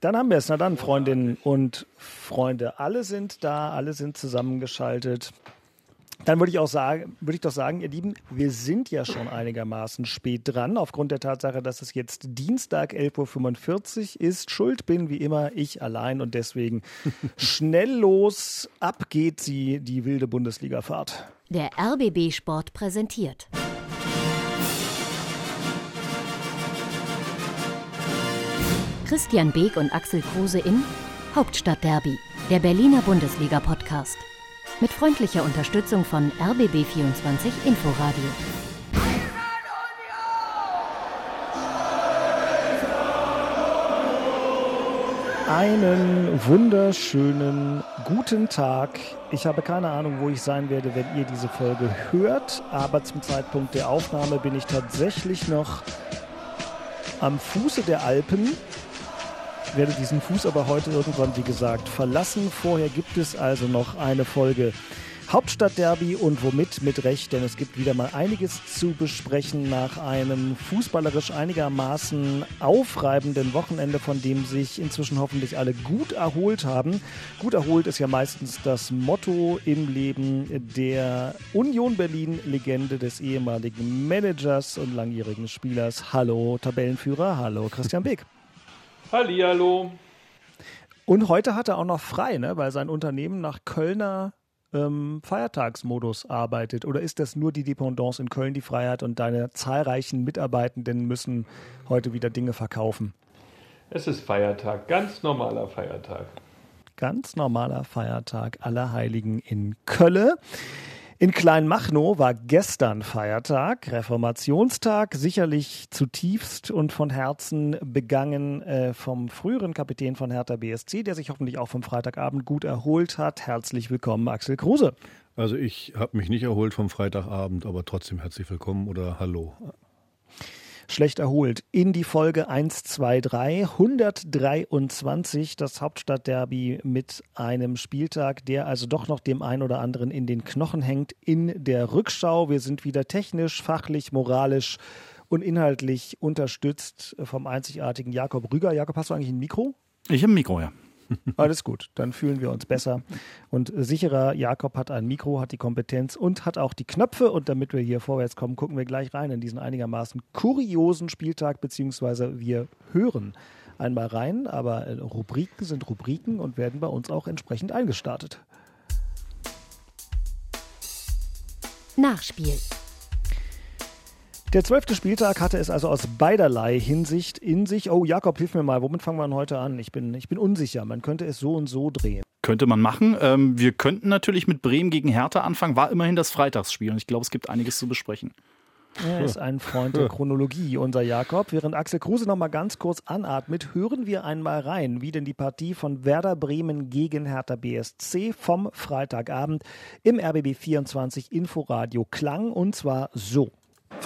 Dann haben wir es. Na dann, Freundinnen und Freunde. Alle sind da, alle sind zusammengeschaltet. Dann würde ich auch sagen, würde ich doch sagen, ihr Lieben, wir sind ja schon einigermaßen spät dran, aufgrund der Tatsache, dass es jetzt Dienstag 11.45 Uhr ist. Schuld bin wie immer ich allein und deswegen schnell los. Ab geht sie, die wilde Bundesliga-Fahrt. Der RBB Sport präsentiert. Christian Beek und Axel Kruse in Hauptstadtderby, der Berliner Bundesliga-Podcast. Mit freundlicher Unterstützung von RBB24 Inforadio. Einen wunderschönen guten Tag. Ich habe keine Ahnung, wo ich sein werde, wenn ihr diese Folge hört, aber zum Zeitpunkt der Aufnahme bin ich tatsächlich noch am Fuße der Alpen werde diesen Fuß aber heute irgendwann, wie gesagt, verlassen. Vorher gibt es also noch eine Folge Hauptstadtderby und womit mit Recht, denn es gibt wieder mal einiges zu besprechen nach einem fußballerisch einigermaßen aufreibenden Wochenende, von dem sich inzwischen hoffentlich alle gut erholt haben. Gut erholt ist ja meistens das Motto im Leben der Union Berlin-Legende des ehemaligen Managers und langjährigen Spielers. Hallo Tabellenführer, hallo Christian Beck. Hallihallo. Und heute hat er auch noch frei, ne? weil sein Unternehmen nach Kölner ähm, Feiertagsmodus arbeitet. Oder ist das nur die Dependance in Köln, die Freiheit und deine zahlreichen Mitarbeitenden müssen heute wieder Dinge verkaufen? Es ist Feiertag, ganz normaler Feiertag. Ganz normaler Feiertag aller Heiligen in Köln. In Kleinmachnow war gestern Feiertag, Reformationstag, sicherlich zutiefst und von Herzen begangen äh, vom früheren Kapitän von Hertha BSC, der sich hoffentlich auch vom Freitagabend gut erholt hat. Herzlich willkommen, Axel Kruse. Also ich habe mich nicht erholt vom Freitagabend, aber trotzdem herzlich willkommen oder hallo schlecht erholt in die Folge 123 123 das Hauptstadtderby mit einem Spieltag, der also doch noch dem einen oder anderen in den Knochen hängt in der Rückschau. Wir sind wieder technisch, fachlich, moralisch und inhaltlich unterstützt vom einzigartigen Jakob Rüger. Jakob, hast du eigentlich ein Mikro? Ich habe ein Mikro, ja. Alles gut, dann fühlen wir uns besser. Und sicherer, Jakob hat ein Mikro, hat die Kompetenz und hat auch die Knöpfe. Und damit wir hier vorwärts kommen, gucken wir gleich rein in diesen einigermaßen kuriosen Spieltag, beziehungsweise wir hören einmal rein. Aber äh, Rubriken sind Rubriken und werden bei uns auch entsprechend eingestartet. Nachspiel. Der zwölfte Spieltag hatte es also aus beiderlei Hinsicht in sich. Oh, Jakob, hilf mir mal, womit fangen wir heute an? Ich bin, ich bin unsicher. Man könnte es so und so drehen. Könnte man machen. Ähm, wir könnten natürlich mit Bremen gegen Hertha anfangen. War immerhin das Freitagsspiel und ich glaube, es gibt einiges zu besprechen. Er ist ein Freund der Chronologie, unser Jakob. Während Axel Kruse noch mal ganz kurz anatmet, hören wir einmal rein, wie denn die Partie von Werder Bremen gegen Hertha BSC vom Freitagabend im RBB 24 Inforadio klang und zwar so.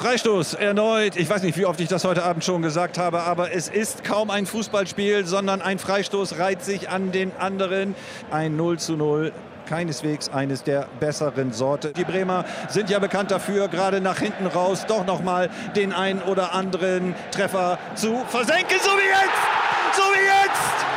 Freistoß erneut. Ich weiß nicht, wie oft ich das heute Abend schon gesagt habe, aber es ist kaum ein Fußballspiel, sondern ein Freistoß reiht sich an den anderen. Ein 0 zu 0 keineswegs eines der besseren Sorte. Die Bremer sind ja bekannt dafür, gerade nach hinten raus doch noch mal den einen oder anderen Treffer zu versenken, so wie jetzt, so wie jetzt.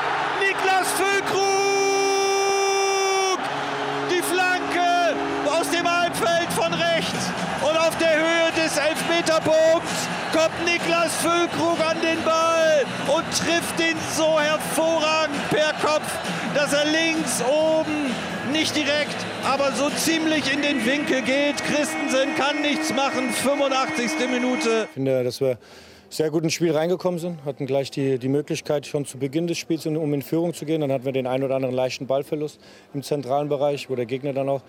Niklas Füllkrug an den Ball und trifft ihn so hervorragend per Kopf, dass er links oben nicht direkt, aber so ziemlich in den Winkel geht. Christensen kann nichts machen. 85. Minute. Ich finde, dass wir sehr gut ins Spiel reingekommen sind, hatten gleich die, die Möglichkeit schon zu Beginn des Spiels, um in Führung zu gehen. Dann hatten wir den einen oder anderen leichten Ballverlust im zentralen Bereich, wo der Gegner dann auch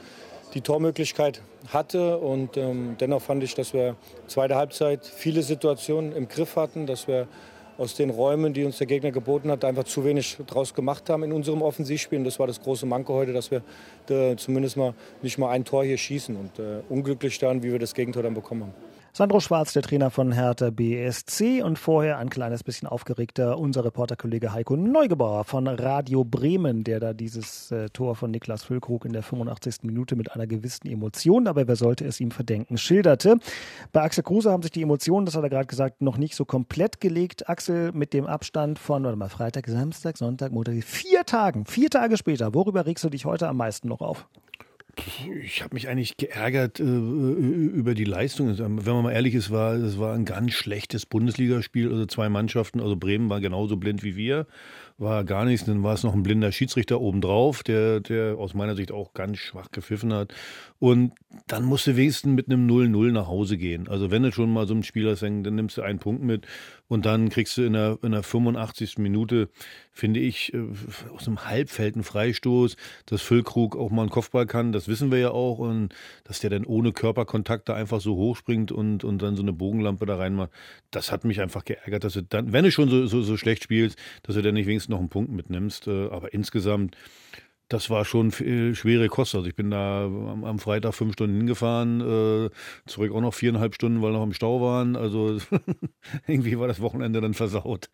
die Tormöglichkeit hatte. Und ähm, dennoch fand ich, dass wir zweite Halbzeit viele Situationen im Griff hatten, dass wir aus den Räumen, die uns der Gegner geboten hat, einfach zu wenig draus gemacht haben in unserem Offensivspiel. Und das war das große Manko heute, dass wir äh, zumindest mal nicht mal ein Tor hier schießen und äh, unglücklich dann, wie wir das Gegentor dann bekommen haben. Sandro Schwarz, der Trainer von Hertha BSC und vorher ein kleines bisschen aufgeregter unser Reporterkollege Heiko Neugebauer von Radio Bremen, der da dieses äh, Tor von Niklas Füllkrug in der 85. Minute mit einer gewissen Emotion, aber wer sollte es ihm verdenken, schilderte. Bei Axel Kruse haben sich die Emotionen, das hat er gerade gesagt, noch nicht so komplett gelegt. Axel mit dem Abstand von, warte mal, Freitag, Samstag, Sonntag, Montag, vier Tagen, vier Tage später. Worüber regst du dich heute am meisten noch auf? Ich habe mich eigentlich geärgert äh, über die Leistung. Also, wenn man mal ehrlich ist, war es war ein ganz schlechtes Bundesligaspiel. Also zwei Mannschaften, also Bremen war genauso blind wie wir, war gar nichts. Dann war es noch ein blinder Schiedsrichter obendrauf, der, der aus meiner Sicht auch ganz schwach gepfiffen hat. Und dann musst du wenigstens mit einem 0-0 nach Hause gehen. Also wenn du schon mal so ein Spiel hast, dann nimmst du einen Punkt mit und dann kriegst du in der, in der 85. Minute, finde ich, äh, aus einem Halbfeld einen Freistoß, dass Füllkrug auch mal einen Kopfball kann, das wissen wir ja auch. Und dass der dann ohne Körperkontakt da einfach so hochspringt und, und dann so eine Bogenlampe da reinmacht, das hat mich einfach geärgert, dass du dann, wenn du schon so, so, so schlecht spielst, dass du dann nicht wenigstens noch einen Punkt mitnimmst. Äh, aber insgesamt das war schon schwere Kost. Also ich bin da am, Freitag fünf Stunden hingefahren, äh, zurück auch noch viereinhalb Stunden, weil wir noch im Stau waren. Also irgendwie war das Wochenende dann versaut.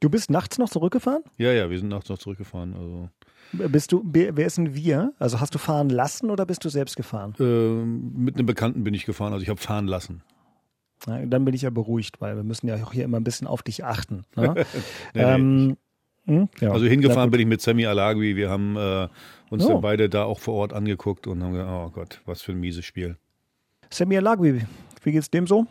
Du bist nachts noch zurückgefahren? Ja, ja, wir sind nachts noch zurückgefahren. Also. Bist du, wer ist denn wir? Also hast du fahren lassen oder bist du selbst gefahren? Äh, mit einem Bekannten bin ich gefahren, also ich habe fahren lassen. Na, dann bin ich ja beruhigt, weil wir müssen ja auch hier immer ein bisschen auf dich achten. Ne? nee, ähm, nee. Hm? Ja, also hingefahren bin ich mit Sammy Alagui. Wir haben äh, uns oh. dann beide da auch vor Ort angeguckt und haben gesagt, oh Gott, was für ein mieses Spiel. Sammy Alagui, wie geht's dem so?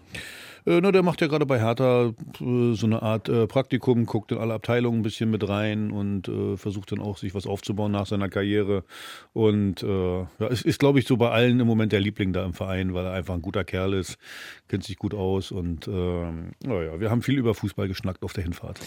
Äh, na, der macht ja gerade bei Hertha äh, so eine Art äh, Praktikum, guckt in alle Abteilungen ein bisschen mit rein und äh, versucht dann auch, sich was aufzubauen nach seiner Karriere. Und äh, ja, es ist, glaube ich, so bei allen im Moment der Liebling da im Verein, weil er einfach ein guter Kerl ist, kennt sich gut aus und ähm, naja, wir haben viel über Fußball geschnackt auf der Hinfahrt.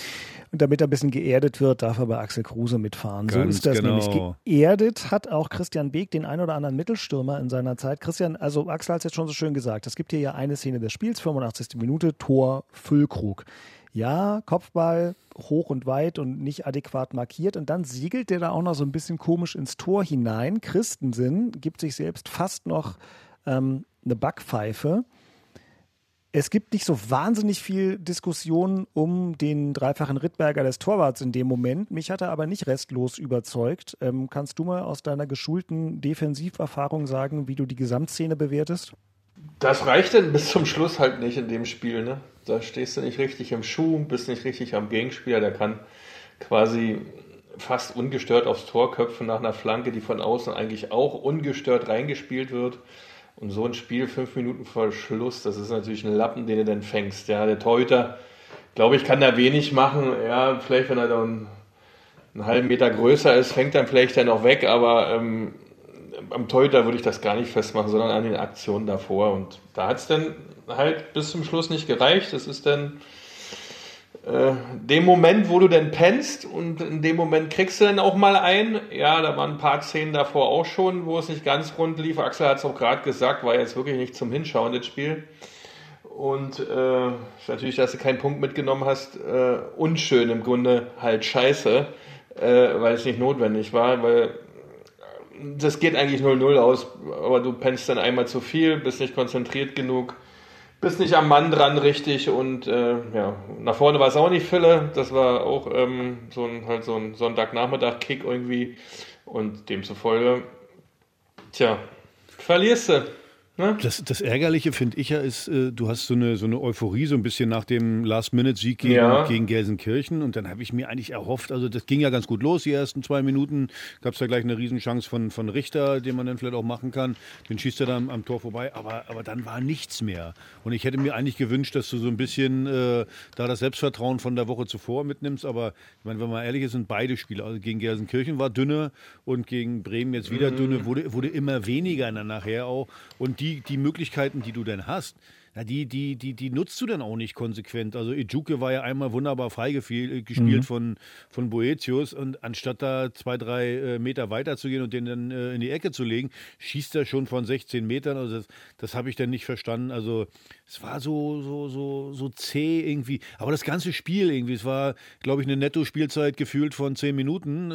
Und damit er ein bisschen geerdet wird, darf er bei Axel Kruse mitfahren. Ganz so ist das genau. nämlich. Geerdet hat auch Christian Beek den ein oder anderen Mittelstürmer in seiner Zeit. Christian, also Axel hat es jetzt schon so schön gesagt, es gibt hier ja eine Szene des Spiels, 85. Minute, Tor Füllkrug. Ja, Kopfball hoch und weit und nicht adäquat markiert. Und dann siegelt der da auch noch so ein bisschen komisch ins Tor hinein. Christensen gibt sich selbst fast noch ähm, eine Backpfeife. Es gibt nicht so wahnsinnig viel Diskussion um den dreifachen Rittberger des Torwarts in dem Moment. Mich hat er aber nicht restlos überzeugt. Ähm, kannst du mal aus deiner geschulten Defensiverfahrung sagen, wie du die Gesamtszene bewertest? Das reicht denn bis zum Schluss halt nicht in dem Spiel. Ne? Da stehst du nicht richtig im Schuh, bist nicht richtig am Gegenspieler. Der kann quasi fast ungestört aufs Tor köpfen nach einer Flanke, die von außen eigentlich auch ungestört reingespielt wird. Und so ein Spiel fünf Minuten vor Schluss, das ist natürlich ein Lappen, den du dann fängst. Ja, der Torhüter, glaube ich, kann da wenig machen. Ja, vielleicht, wenn er dann einen halben Meter größer ist, fängt dann vielleicht dann noch weg, aber ähm, am Torhüter würde ich das gar nicht festmachen, sondern an den Aktionen davor. Und da hat es dann halt bis zum Schluss nicht gereicht. Das ist dann äh, dem Moment, wo du dann pennst und in dem Moment kriegst du dann auch mal ein. Ja, da waren ein paar Szenen davor auch schon, wo es nicht ganz rund lief. Axel hat es auch gerade gesagt, war jetzt wirklich nicht zum Hinschauen, das Spiel. Und äh, natürlich, dass du keinen Punkt mitgenommen hast, äh, unschön im Grunde halt scheiße, äh, weil es nicht notwendig war, weil das geht eigentlich 0-0 aus, aber du pennst dann einmal zu viel, bist nicht konzentriert genug, bist nicht am Mann dran richtig und äh, ja, nach vorne war es auch nicht Fülle. Das war auch ähm, so ein, halt so ein Sonntagnachmittag-Kick irgendwie und demzufolge, tja, verlierst du. Ne? Das, das Ärgerliche finde ich ja ist, äh, du hast so eine, so eine Euphorie so ein bisschen nach dem Last-Minute-Sieg gegen, ja. gegen Gelsenkirchen. Und dann habe ich mir eigentlich erhofft, also das ging ja ganz gut los, die ersten zwei Minuten. Gab es ja gleich eine Riesenchance von, von Richter, den man dann vielleicht auch machen kann, den schießt er dann am, Tor vorbei, aber, aber dann war nichts mehr. Und ich hätte mir eigentlich gewünscht, dass du so ein bisschen äh, da das Selbstvertrauen von der Woche zuvor mitnimmst, aber ich meine, wenn man ehrlich ist, sind beide Spiele, also gegen Gelsenkirchen war dünne und gegen Bremen jetzt wieder mhm. dünne, wurde, wurde immer weniger dann nachher auch. Und die die, Möglichkeiten, die du denn hast, na, die, die, die, die nutzt du dann auch nicht konsequent. Also Ijuke war ja einmal wunderbar freigespielt äh, mhm. von, von Boetius und anstatt da zwei, drei äh, Meter weiter zu gehen und den dann äh, in die Ecke zu legen, schießt er schon von 16 Metern. Also das, das habe ich dann nicht verstanden. Also es war so, so, so, so zäh irgendwie. Aber das ganze Spiel irgendwie, es war, glaube ich, eine Netto-Spielzeit gefühlt von 10 Minuten.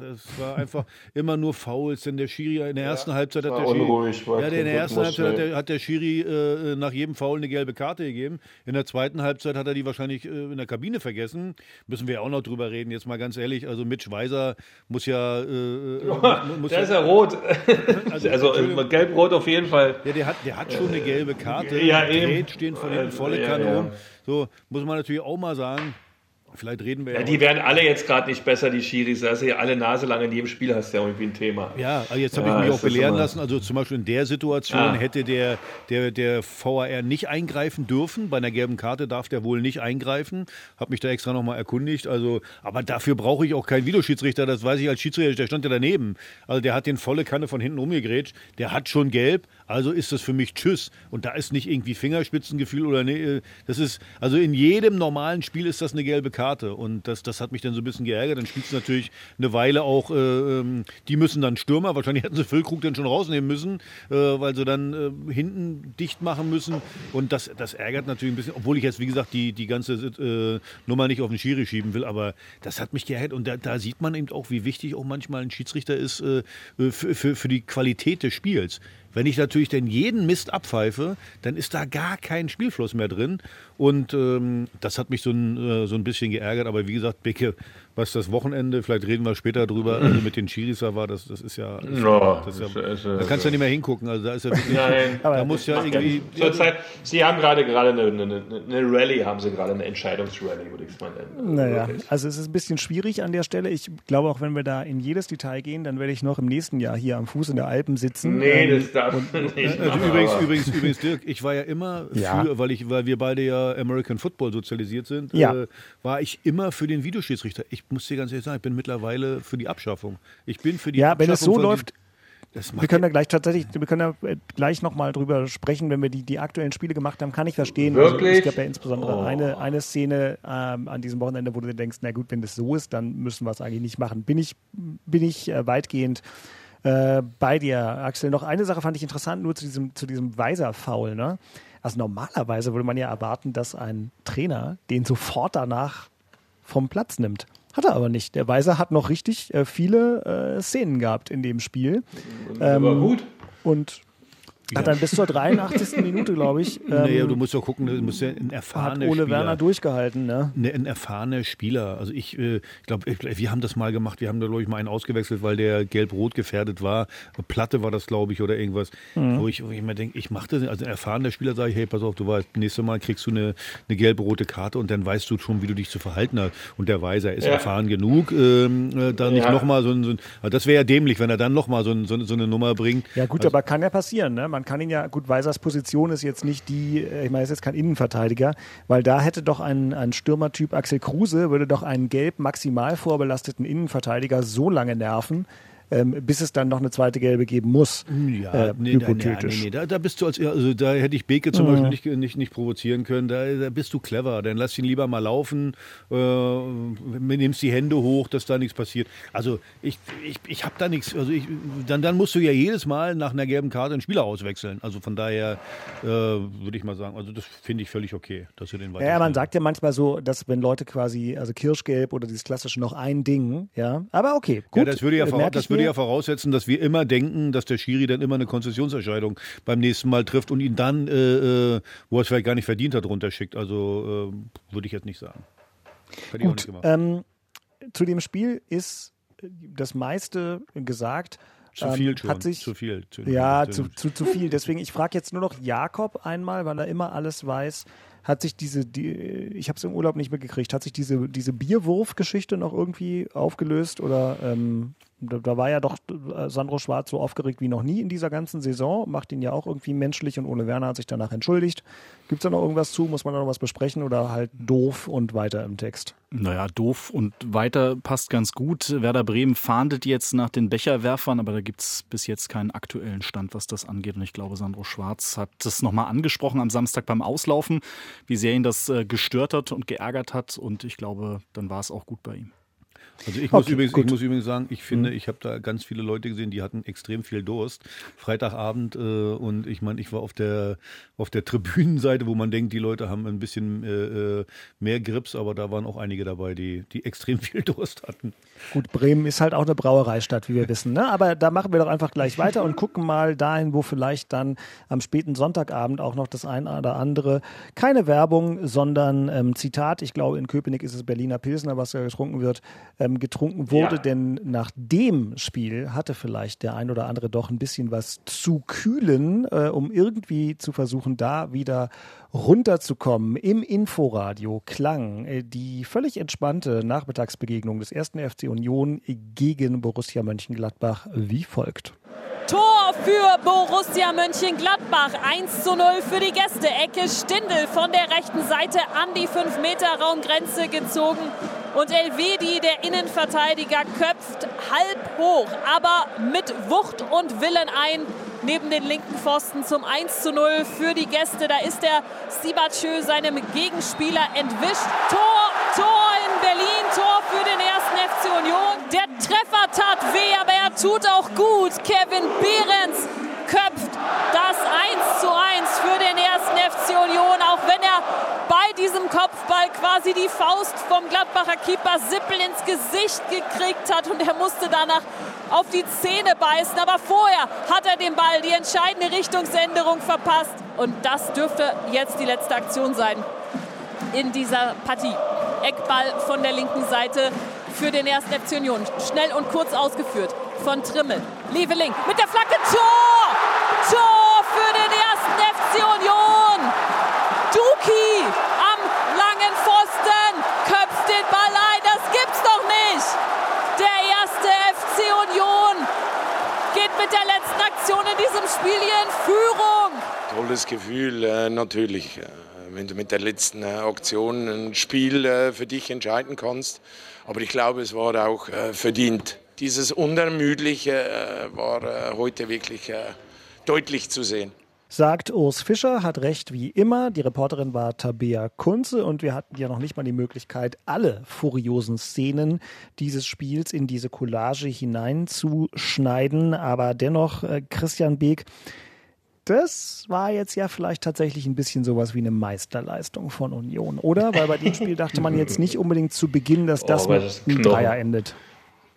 Es war einfach immer nur Fouls, denn der Schiri in der ersten ja, Halbzeit hat der Schiri, ja, in der ersten Halbzeit hat der, hat der Schiri äh, nach jedem jedem Foul eine gelbe Karte gegeben. In der zweiten Halbzeit hat er die wahrscheinlich äh, in der Kabine vergessen. Müssen wir auch noch drüber reden, jetzt mal ganz ehrlich. Also Mitch Weiser muss ja. Äh, oh, muss der ja, ist ja rot. Also, also gelb-rot auf jeden Fall. Ja, der hat, der hat schon eine gelbe Karte. Ja, eben. stehen von hinten volle Kanone. So, muss man natürlich auch mal sagen. Vielleicht reden wir ja. ja die werden alle jetzt gerade nicht besser, die Schiris. Du ja alle Nase lang in jedem Spiel hast du ja irgendwie ein Thema. Ja, also jetzt habe ja, ich mich auch belehren lassen. Also zum Beispiel in der Situation ja. hätte der, der, der VAR nicht eingreifen dürfen. Bei einer gelben Karte darf der wohl nicht eingreifen. Habe mich da extra nochmal erkundigt. Also, aber dafür brauche ich auch keinen Videoschiedsrichter. Das weiß ich als Schiedsrichter. Der stand ja daneben. Also der hat den volle Kanne von hinten umgegrätscht. Der hat schon gelb. Also ist das für mich Tschüss. Und da ist nicht irgendwie Fingerspitzengefühl oder ne. Das ist, also in jedem normalen Spiel ist das eine gelbe Karte. Und das, das hat mich dann so ein bisschen geärgert. Dann spielst du natürlich eine Weile auch, äh, ähm, die müssen dann Stürmer, wahrscheinlich hätten sie Füllkrug dann schon rausnehmen müssen, äh, weil sie dann äh, hinten dicht machen müssen. Und das, das ärgert natürlich ein bisschen, obwohl ich jetzt, wie gesagt, die, die ganze äh, Nummer nicht auf den Schiri schieben will, aber das hat mich geärgert. Und da, da sieht man eben auch, wie wichtig auch manchmal ein Schiedsrichter ist äh, für, für, für die Qualität des Spiels. Wenn ich natürlich denn jeden Mist abpfeife, dann ist da gar kein Spielfluss mehr drin. Und ähm, das hat mich so ein, äh, so ein bisschen geärgert. Aber wie gesagt, Bicke, was das Wochenende, vielleicht reden wir später drüber, also mit den Chiris da war, das, das ist ja. Das, ja, das ist ja ist, da kannst du ja nicht mehr hingucken. Also da ist ja wirklich. Nein, da muss ja irgendwie. Zurzeit, Sie haben gerade gerade eine, eine, eine Rallye, haben Sie gerade eine Entscheidungsrally, würde ich es mal nennen. Naja, also es ist ein bisschen schwierig an der Stelle. Ich glaube auch, wenn wir da in jedes Detail gehen, dann werde ich noch im nächsten Jahr hier am Fuß in der Alpen sitzen. Nee, ähm, das darf und, nicht. Also übrigens, übrigens, übrigens, Dirk, ich war ja immer ja. für, weil ich, weil wir beide ja American Football sozialisiert sind, ja. äh, war ich immer für den Videoschiedsrichter. Ich muss dir ganz ehrlich sagen, ich bin mittlerweile für die Abschaffung. Ich bin für die ja, Abschaffung. Ja, wenn es so läuft. wir können da gleich tatsächlich, wir können da gleich nochmal drüber sprechen, wenn wir die, die aktuellen Spiele gemacht haben, kann ich verstehen. Wirklich? Also, es gab ja insbesondere oh. eine, eine Szene ähm, an diesem Wochenende, wo du dir denkst, na gut, wenn das so ist, dann müssen wir es eigentlich nicht machen. Bin ich, bin ich äh, weitgehend äh, bei dir, Axel. Noch eine Sache fand ich interessant, nur zu diesem, zu diesem Weiser-Foul. Ne? Also normalerweise würde man ja erwarten, dass ein Trainer den sofort danach vom Platz nimmt. Hat er aber nicht. Der Weiser hat noch richtig äh, viele äh, Szenen gehabt in dem Spiel. Ähm, aber gut. Und hat dann bis zur 83. Minute, glaube ich. Ähm, naja, du musst doch gucken, du musst ja ein erfahrener Hat Ole Spieler, Werner durchgehalten, ne? ne ein erfahrener Spieler. Also ich äh, glaube, wir haben das mal gemacht. Wir haben da, glaube ich, mal einen ausgewechselt, weil der gelb-rot gefährdet war. Platte war das, glaube ich, oder irgendwas. Mhm. Wo, ich, wo ich mir denke, ich mache das. Also ein erfahrener Spieler sage ich, hey, pass auf, du weißt, nächstes Mal kriegst du eine, eine gelb-rote Karte und dann weißt du schon, wie du dich zu verhalten hast. Und der Weiser ist ja. erfahren genug, ähm, äh, da nicht ja. nochmal so ein, so ein also das wäre ja dämlich, wenn er dann nochmal so, ein, so, so, eine Nummer bringt. Ja gut, also, aber kann ja passieren, ne? Man kann ihn ja, gut, Weisers Position ist jetzt nicht die, äh, ich meine, ist jetzt kein Innenverteidiger, weil da hätte doch ein, ein Stürmertyp Axel Kruse, würde doch einen gelb maximal vorbelasteten Innenverteidiger so lange nerven, ähm, bis es dann noch eine zweite gelbe geben muss. Ja, äh, nee, hypothetisch. Nee, nee, da, da, bist du als, also da hätte ich Beke zum mhm. Beispiel nicht, nicht, nicht provozieren können. Da, da, bist du clever. Dann lass ihn lieber mal laufen, äh, nimmst die Hände hoch, dass da nichts passiert. Also ich, ich, ich habe da nichts. Also ich, dann, dann musst du ja jedes Mal nach einer gelben Karte einen Spieler auswechseln. Also von daher äh, würde ich mal sagen, also das finde ich völlig okay, dass du den weiter. Ja, man sagt ja manchmal so, dass wenn Leute quasi, also Kirschgelb oder dieses klassische noch ein Ding, ja. Aber okay, gut. Ja, das würde ja, äh, das würde würde ja voraussetzen, dass wir immer denken, dass der Schiri dann immer eine Konzessionsentscheidung beim nächsten Mal trifft und ihn dann, äh, äh wo er es vielleicht gar nicht verdient hat, runterschickt. Also äh, würde ich jetzt nicht sagen. Hätte Gut, ähm, zu dem Spiel ist das meiste gesagt. Zu viel schon. Hat sich, zu viel. Zu, ja, zu, zu, zu viel. Deswegen, ich frage jetzt nur noch Jakob einmal, weil er immer alles weiß hat sich diese, die, ich habe es im Urlaub nicht mitgekriegt, hat sich diese, diese Bierwurf-Geschichte noch irgendwie aufgelöst oder ähm, da, da, war ja doch äh, Sandro Schwarz so aufgeregt wie noch nie in dieser ganzen Saison, macht ihn ja auch irgendwie menschlich und Ole Werner hat sich danach entschuldigt. Gibt es da noch irgendwas zu? Muss man da noch was besprechen oder halt doof und weiter im Text? Naja, doof und weiter passt ganz gut. Werder Bremen fahndet jetzt nach den Becherwerfern, aber da gibt es bis jetzt keinen aktuellen Stand, was das angeht. Und ich glaube, Sandro Schwarz hat das nochmal angesprochen am Samstag beim Auslaufen, wie sehr ihn das äh, gestört hat und geärgert hat. Und ich glaube, dann war es auch gut bei ihm. Also ich muss, okay, übrigens, ich muss übrigens sagen, ich finde, mhm. ich habe da ganz viele Leute gesehen, die hatten extrem viel Durst. Freitagabend äh, und ich meine, ich war auf der, auf der Tribünenseite, wo man denkt, die Leute haben ein bisschen äh, äh mehr Grips, aber da waren auch einige dabei, die, die extrem viel Durst hatten. Gut, Bremen ist halt auch eine Brauereistadt, wie wir wissen. Ne? Aber da machen wir doch einfach gleich weiter und gucken mal dahin, wo vielleicht dann am späten Sonntagabend auch noch das eine oder andere, keine Werbung, sondern ähm, Zitat, ich glaube in Köpenick ist es Berliner Pilsner, was da getrunken wird, ähm, getrunken wurde. Ja. Denn nach dem Spiel hatte vielleicht der ein oder andere doch ein bisschen was zu kühlen, äh, um irgendwie zu versuchen, da wieder runterzukommen. Im Inforadio klang äh, die völlig entspannte Nachmittagsbegegnung des ersten FC Union gegen Borussia Mönchengladbach wie folgt. Tor für Borussia Mönchengladbach. 1 zu 0 für die Gäste. Ecke Stindel von der rechten Seite an die 5-Meter-Raumgrenze gezogen. Und Elvedi, der Innenverteidiger, köpft halb hoch, aber mit Wucht und Willen ein neben den linken Pfosten zum 1 zu 0 für die Gäste. Da ist der Sibachö seinem Gegenspieler entwischt. Tor, Tor in Berlin, Tor für den ersten FC Union. Der Treffer tat weh, aber er tut auch gut. Kevin Behrens köpft das 1 zu 1 für den ersten FC Union, auch wenn er bei diesem Kopfball quasi die Faust vom Gladbacher Keeper Sippel ins Gesicht gekriegt hat und er musste danach auf die Zähne beißen. Aber vorher hat er den Ball die entscheidende Richtungsänderung verpasst und das dürfte jetzt die letzte Aktion sein in dieser Partie. Eckball von der linken Seite für den ersten FC Union. Schnell und kurz ausgeführt von Trimmel. Leveling mit der Flagge. Tor! Tor für den ersten FC Union. Duki am langen Pfosten köpft den Ball ein. Das gibt's doch nicht. Der erste FC Union geht mit der letzten Aktion in diesem Spiel hier in Führung. Tolles Gefühl, äh, natürlich. Äh, wenn du mit der letzten äh, Aktion ein Spiel für dich entscheiden kannst. Aber ich glaube, es war auch äh, verdient. Dieses Unermüdliche äh, war äh, heute wirklich deutlich zu sehen. Sagt Urs Fischer, hat recht wie immer. Die Reporterin war Tabea Kunze und wir hatten ja noch nicht mal die Möglichkeit, alle furiosen Szenen dieses Spiels in diese Collage hineinzuschneiden. Aber dennoch, äh, Christian Beek, das war jetzt ja vielleicht tatsächlich ein bisschen sowas wie eine Meisterleistung von Union, oder? Weil bei dem Spiel dachte man jetzt nicht unbedingt zu Beginn, dass das oh, mit einem Dreier endet.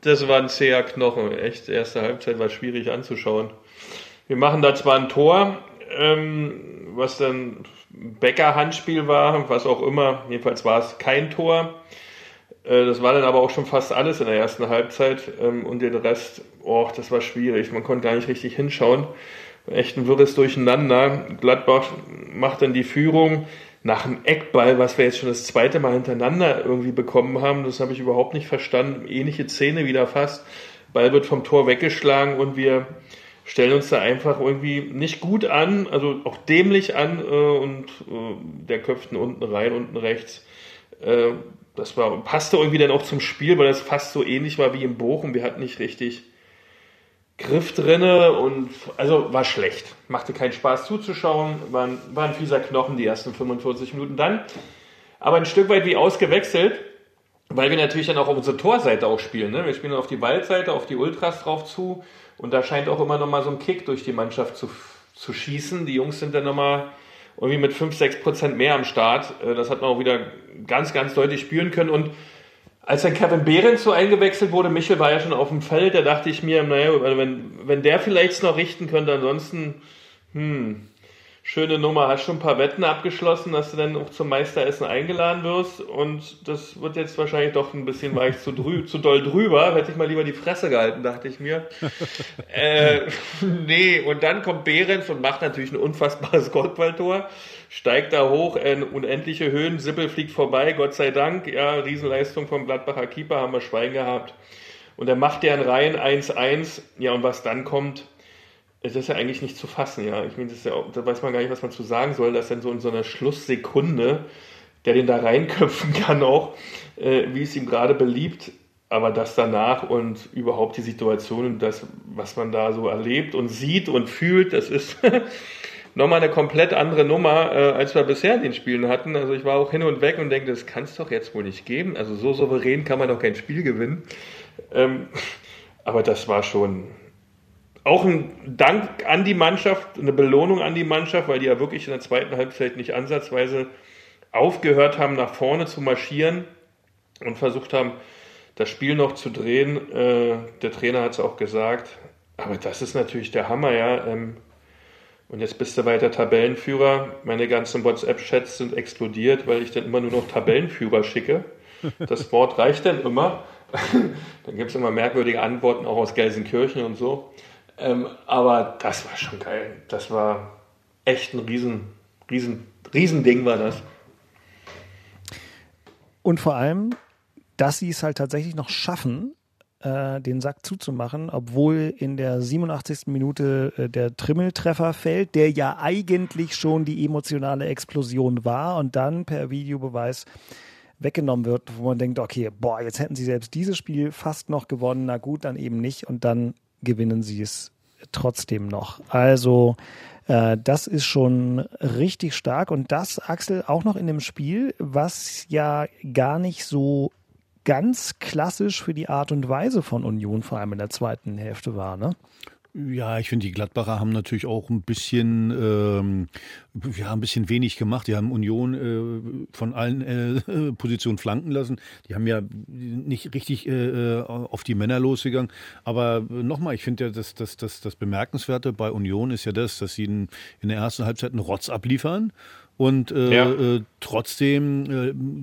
Das war ein zäher Knochen. Echt, erste Halbzeit war schwierig anzuschauen. Wir machen da zwar ein Tor, ähm, was dann Becker-Handspiel war, was auch immer. Jedenfalls war es kein Tor. Äh, das war dann aber auch schon fast alles in der ersten Halbzeit. Ähm, und den Rest, oh, das war schwierig. Man konnte gar nicht richtig hinschauen. Echt ein wirres Durcheinander. Gladbach macht dann die Führung nach einem Eckball, was wir jetzt schon das zweite Mal hintereinander irgendwie bekommen haben. Das habe ich überhaupt nicht verstanden. Ähnliche Szene wieder fast. Ball wird vom Tor weggeschlagen und wir stellen uns da einfach irgendwie nicht gut an, also auch dämlich an äh, und äh, der köpft unten rein, unten rechts. Äh, das war, passte irgendwie dann auch zum Spiel, weil das fast so ähnlich war wie im Bochum. Wir hatten nicht richtig Griff drinne und also war schlecht. Machte keinen Spaß zuzuschauen, war ein, war ein fieser Knochen die ersten 45 Minuten dann. Aber ein Stück weit wie ausgewechselt, weil wir natürlich dann auch auf unsere Torseite auch spielen. Ne? Wir spielen auf die Waldseite, auf die Ultras drauf zu und da scheint auch immer nochmal so ein Kick durch die Mannschaft zu, zu schießen. Die Jungs sind dann nochmal irgendwie mit 5, 6 Prozent mehr am Start. Äh, das hat man auch wieder ganz, ganz deutlich spüren können und als dann Kevin Behrens so eingewechselt wurde, Michel war ja schon auf dem Feld, da dachte ich mir, naja, wenn, wenn der vielleicht noch richten könnte, ansonsten, hm, schöne Nummer, hast schon ein paar Wetten abgeschlossen, dass du dann auch zum Meisteressen eingeladen wirst und das wird jetzt wahrscheinlich doch ein bisschen weich zu, drü zu doll drüber, hätte ich mal lieber die Fresse gehalten, dachte ich mir. äh, nee, und dann kommt Behrens und macht natürlich ein unfassbares Goldballtor, steigt da hoch in unendliche Höhen, Sippel fliegt vorbei, Gott sei Dank, ja, Riesenleistung vom Gladbacher Keeper, haben wir Schwein gehabt. Und er macht deren Reihen 1-1, ja, und was dann kommt, das ist ja eigentlich nicht zu fassen, ja. Ich meine, das ist ja, da weiß man gar nicht, was man zu sagen soll, dass dann so in so einer Schlusssekunde der den da reinköpfen kann auch, äh, wie es ihm gerade beliebt. Aber das danach und überhaupt die Situation und das, was man da so erlebt und sieht und fühlt, das ist, nochmal eine komplett andere Nummer, äh, als wir bisher in den Spielen hatten. Also ich war auch hin und weg und denke, das kann es doch jetzt wohl nicht geben. Also so souverän kann man doch kein Spiel gewinnen. Ähm, aber das war schon auch ein Dank an die Mannschaft, eine Belohnung an die Mannschaft, weil die ja wirklich in der zweiten Halbzeit nicht ansatzweise aufgehört haben, nach vorne zu marschieren und versucht haben, das Spiel noch zu drehen. Äh, der Trainer hat es auch gesagt. Aber das ist natürlich der Hammer, ja. Ähm, und jetzt bist du weiter Tabellenführer. Meine ganzen WhatsApp-Chats sind explodiert, weil ich dann immer nur noch Tabellenführer schicke. Das Wort reicht dann immer. dann gibt es immer merkwürdige Antworten auch aus Gelsenkirchen und so. Ähm, aber das war schon geil. Das war echt ein riesen, riesen, riesen Ding war das. Und vor allem, dass sie es halt tatsächlich noch schaffen, äh, den Sack zuzumachen, obwohl in der 87. Minute äh, der Trimmeltreffer fällt, der ja eigentlich schon die emotionale Explosion war und dann per Videobeweis weggenommen wird, wo man denkt, okay, boah, jetzt hätten sie selbst dieses Spiel fast noch gewonnen, na gut, dann eben nicht und dann gewinnen sie es trotzdem noch. Also äh, das ist schon richtig stark und das, Axel, auch noch in dem Spiel, was ja gar nicht so ganz klassisch für die Art und Weise von Union, vor allem in der zweiten Hälfte war, ne? Ja, ich finde, die Gladbacher haben natürlich auch ein bisschen, ähm, ja, ein bisschen wenig gemacht. Die haben Union äh, von allen äh, Positionen flanken lassen. Die haben ja nicht richtig äh, auf die Männer losgegangen. Aber nochmal, ich finde ja, das, das, das, das Bemerkenswerte bei Union ist ja das, dass sie in, in der ersten Halbzeit einen Rotz abliefern und äh, ja. äh, trotzdem,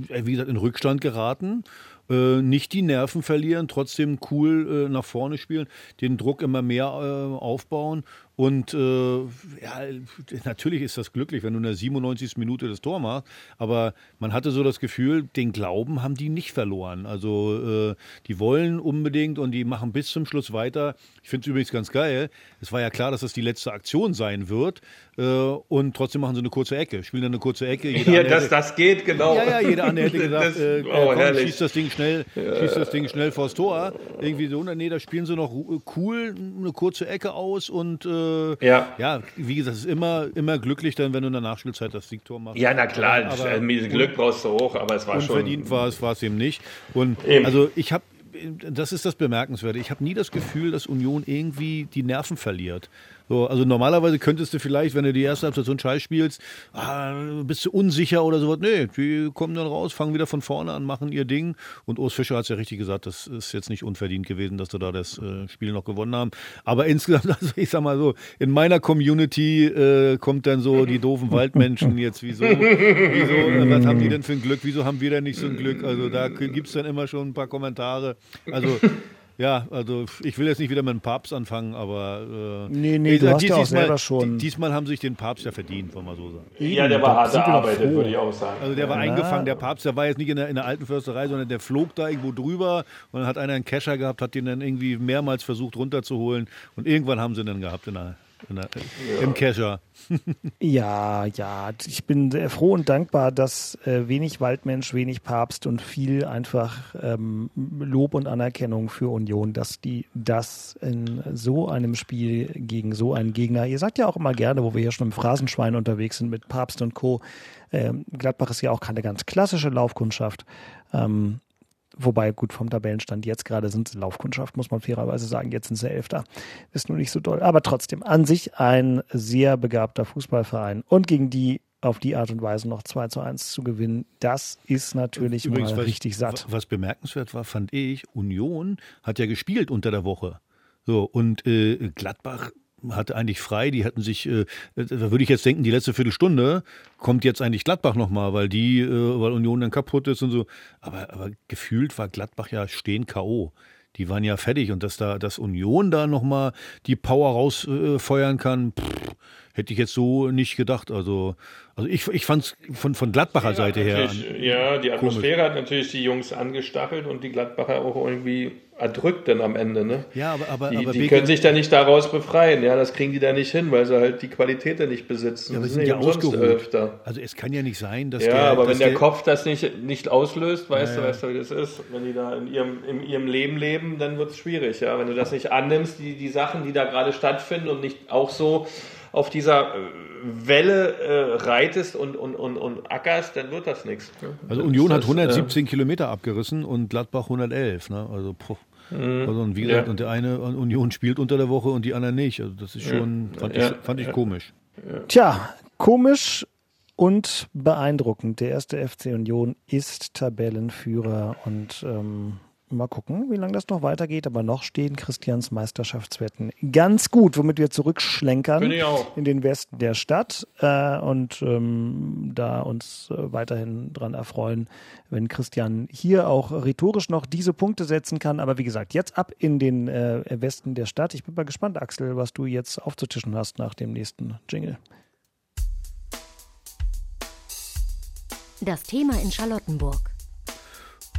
äh, wie gesagt, in Rückstand geraten äh, nicht die Nerven verlieren, trotzdem cool äh, nach vorne spielen, den Druck immer mehr äh, aufbauen und äh, ja, natürlich ist das glücklich, wenn du in der 97. Minute das Tor machst, aber man hatte so das Gefühl, den Glauben haben die nicht verloren. Also äh, die wollen unbedingt und die machen bis zum Schluss weiter. Ich finde es übrigens ganz geil. Es war ja klar, dass das die letzte Aktion sein wird äh, und trotzdem machen sie eine kurze Ecke, spielen dann eine kurze Ecke. ja, das, das geht, genau. Ja, ja, jeder andere hätte gesagt, das, äh, oh, komm, schießt das Ding schnell, ja. schießt das Ding schnell vors Tor. Irgendwie so, nee, da spielen sie noch cool eine kurze Ecke aus und äh, äh, ja. ja, wie gesagt, es ist immer, immer glücklich dann, wenn du in der Nachspielzeit das Siegtor machst. Ja, na klar, aber, Glück brauchst du hoch, aber es war schon. Unverdient war es, war es eben nicht. Und eben. also ich habe das ist das Bemerkenswerte. Ich habe nie das Gefühl, dass Union irgendwie die Nerven verliert. So, also normalerweise könntest du vielleicht, wenn du die erste Halbzeit so einen Scheiß spielst, ah, bist du unsicher oder sowas. Nee, die kommen dann raus, fangen wieder von vorne an, machen ihr Ding. Und Urs Fischer hat es ja richtig gesagt, das ist jetzt nicht unverdient gewesen, dass wir da das äh, Spiel noch gewonnen haben. Aber insgesamt, also ich sag mal so, in meiner Community äh, kommt dann so die doofen Waldmenschen jetzt, wieso, wieso, was haben die denn für ein Glück, wieso haben wir denn nicht so ein Glück? Also da gibt es dann immer schon ein paar Kommentare. Also ja, also ich will jetzt nicht wieder mit dem Papst anfangen, aber äh, nee, nee, du hast ja auch selber schon. Diesmal haben sich den Papst ja verdient, wollen wir so sagen. Ja, der war hart erarbeitet, würde ich auch sagen. Also der war ja. eingefangen, der Papst, der war jetzt nicht in der, in der alten Försterei, sondern der flog da irgendwo drüber und dann hat einer einen Kescher gehabt, hat den dann irgendwie mehrmals versucht runterzuholen und irgendwann haben sie ihn dann gehabt in der der, ja. im Kescher. ja, ja. Ich bin sehr froh und dankbar, dass äh, wenig Waldmensch, wenig Papst und viel einfach ähm, Lob und Anerkennung für Union, dass die das in so einem Spiel gegen so einen Gegner, ihr sagt ja auch immer gerne, wo wir hier schon im Phrasenschwein unterwegs sind mit Papst und Co. Ähm, Gladbach ist ja auch keine ganz klassische Laufkundschaft. Ähm, Wobei, gut, vom Tabellenstand jetzt gerade sind sie Laufkundschaft, muss man fairerweise sagen. Jetzt sind sie Elfter. Ist nur nicht so doll. Aber trotzdem, an sich ein sehr begabter Fußballverein. Und gegen die auf die Art und Weise noch 2 zu 1 zu gewinnen, das ist natürlich Übrigens, mal richtig satt. Was bemerkenswert war, fand ich, Union hat ja gespielt unter der Woche. So, und äh, Gladbach hatte eigentlich frei. Die hatten sich, äh, da würde ich jetzt denken, die letzte Viertelstunde kommt jetzt eigentlich Gladbach nochmal, weil die, äh, weil Union dann kaputt ist und so. Aber, aber gefühlt war Gladbach ja stehen K.O. Die waren ja fertig und dass da, dass Union da nochmal die Power rausfeuern äh, kann, pff, hätte ich jetzt so nicht gedacht. Also, also ich, ich fand es von, von Gladbacher Seite her. Ja, die Atmosphäre komisch. hat natürlich die Jungs angestachelt und die Gladbacher auch irgendwie erdrückt dann am Ende. Ne? Ja, aber, aber, die, aber die können sich da nicht daraus befreien. Ja, das kriegen die da nicht hin, weil sie halt die Qualität da nicht besitzen. Ja, aber sind ja ausgeruht. Also es kann ja nicht sein, dass ja, der, aber dass wenn der, der, Kopf das nicht, nicht auslöst, weißt ja, du, weißt du, wie das ist. Wenn die da in ihrem, in ihrem Leben leben, dann wird es schwierig. Ja, wenn du das nicht annimmst, die, die Sachen, die da gerade stattfinden und nicht auch so auf dieser äh, Welle äh, reitest und, und, und, und ackerst, dann wird das nichts. Also Union hat 117 äh, Kilometer abgerissen und Gladbach 111. Ne? Also, puh. Mhm. Also und wie gesagt, ja. und der eine Union spielt unter der Woche und die anderen nicht. Also das ist schon, fand, ja. ich, fand ich komisch. Tja, komisch und beeindruckend. Der erste FC Union ist Tabellenführer und ähm, Mal gucken, wie lange das noch weitergeht, aber noch stehen Christians Meisterschaftswetten ganz gut, womit wir zurückschlenkern in den Westen der Stadt äh, und ähm, da uns äh, weiterhin dran erfreuen, wenn Christian hier auch rhetorisch noch diese Punkte setzen kann. Aber wie gesagt, jetzt ab in den äh, Westen der Stadt. Ich bin mal gespannt, Axel, was du jetzt aufzutischen hast nach dem nächsten Jingle. Das Thema in Charlottenburg.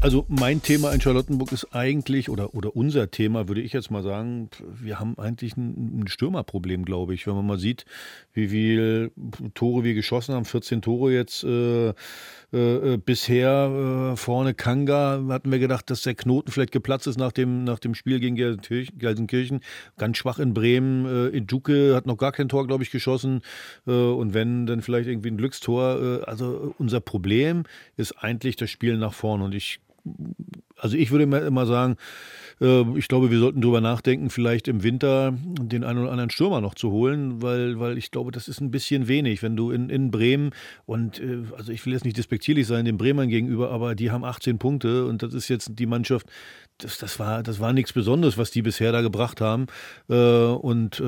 Also mein Thema in Charlottenburg ist eigentlich, oder, oder unser Thema, würde ich jetzt mal sagen, wir haben eigentlich ein, ein Stürmerproblem, glaube ich. Wenn man mal sieht, wie viele Tore wir geschossen haben, 14 Tore jetzt äh, äh, bisher äh, vorne Kanga, hatten wir gedacht, dass der Knoten vielleicht geplatzt ist nach dem, nach dem Spiel gegen Gelsenkirchen. Ganz schwach in Bremen. Äh, Iduke hat noch gar kein Tor, glaube ich, geschossen. Äh, und wenn, dann vielleicht irgendwie ein Glückstor. Äh, also unser Problem ist eigentlich das Spiel nach vorne. Und ich also ich würde immer sagen, äh, ich glaube, wir sollten darüber nachdenken, vielleicht im Winter den einen oder anderen Stürmer noch zu holen, weil, weil ich glaube, das ist ein bisschen wenig, wenn du in, in Bremen und äh, also ich will jetzt nicht despektierlich sein den Bremern gegenüber, aber die haben 18 Punkte und das ist jetzt die Mannschaft, das, das war, das war nichts Besonderes, was die bisher da gebracht haben. Äh, und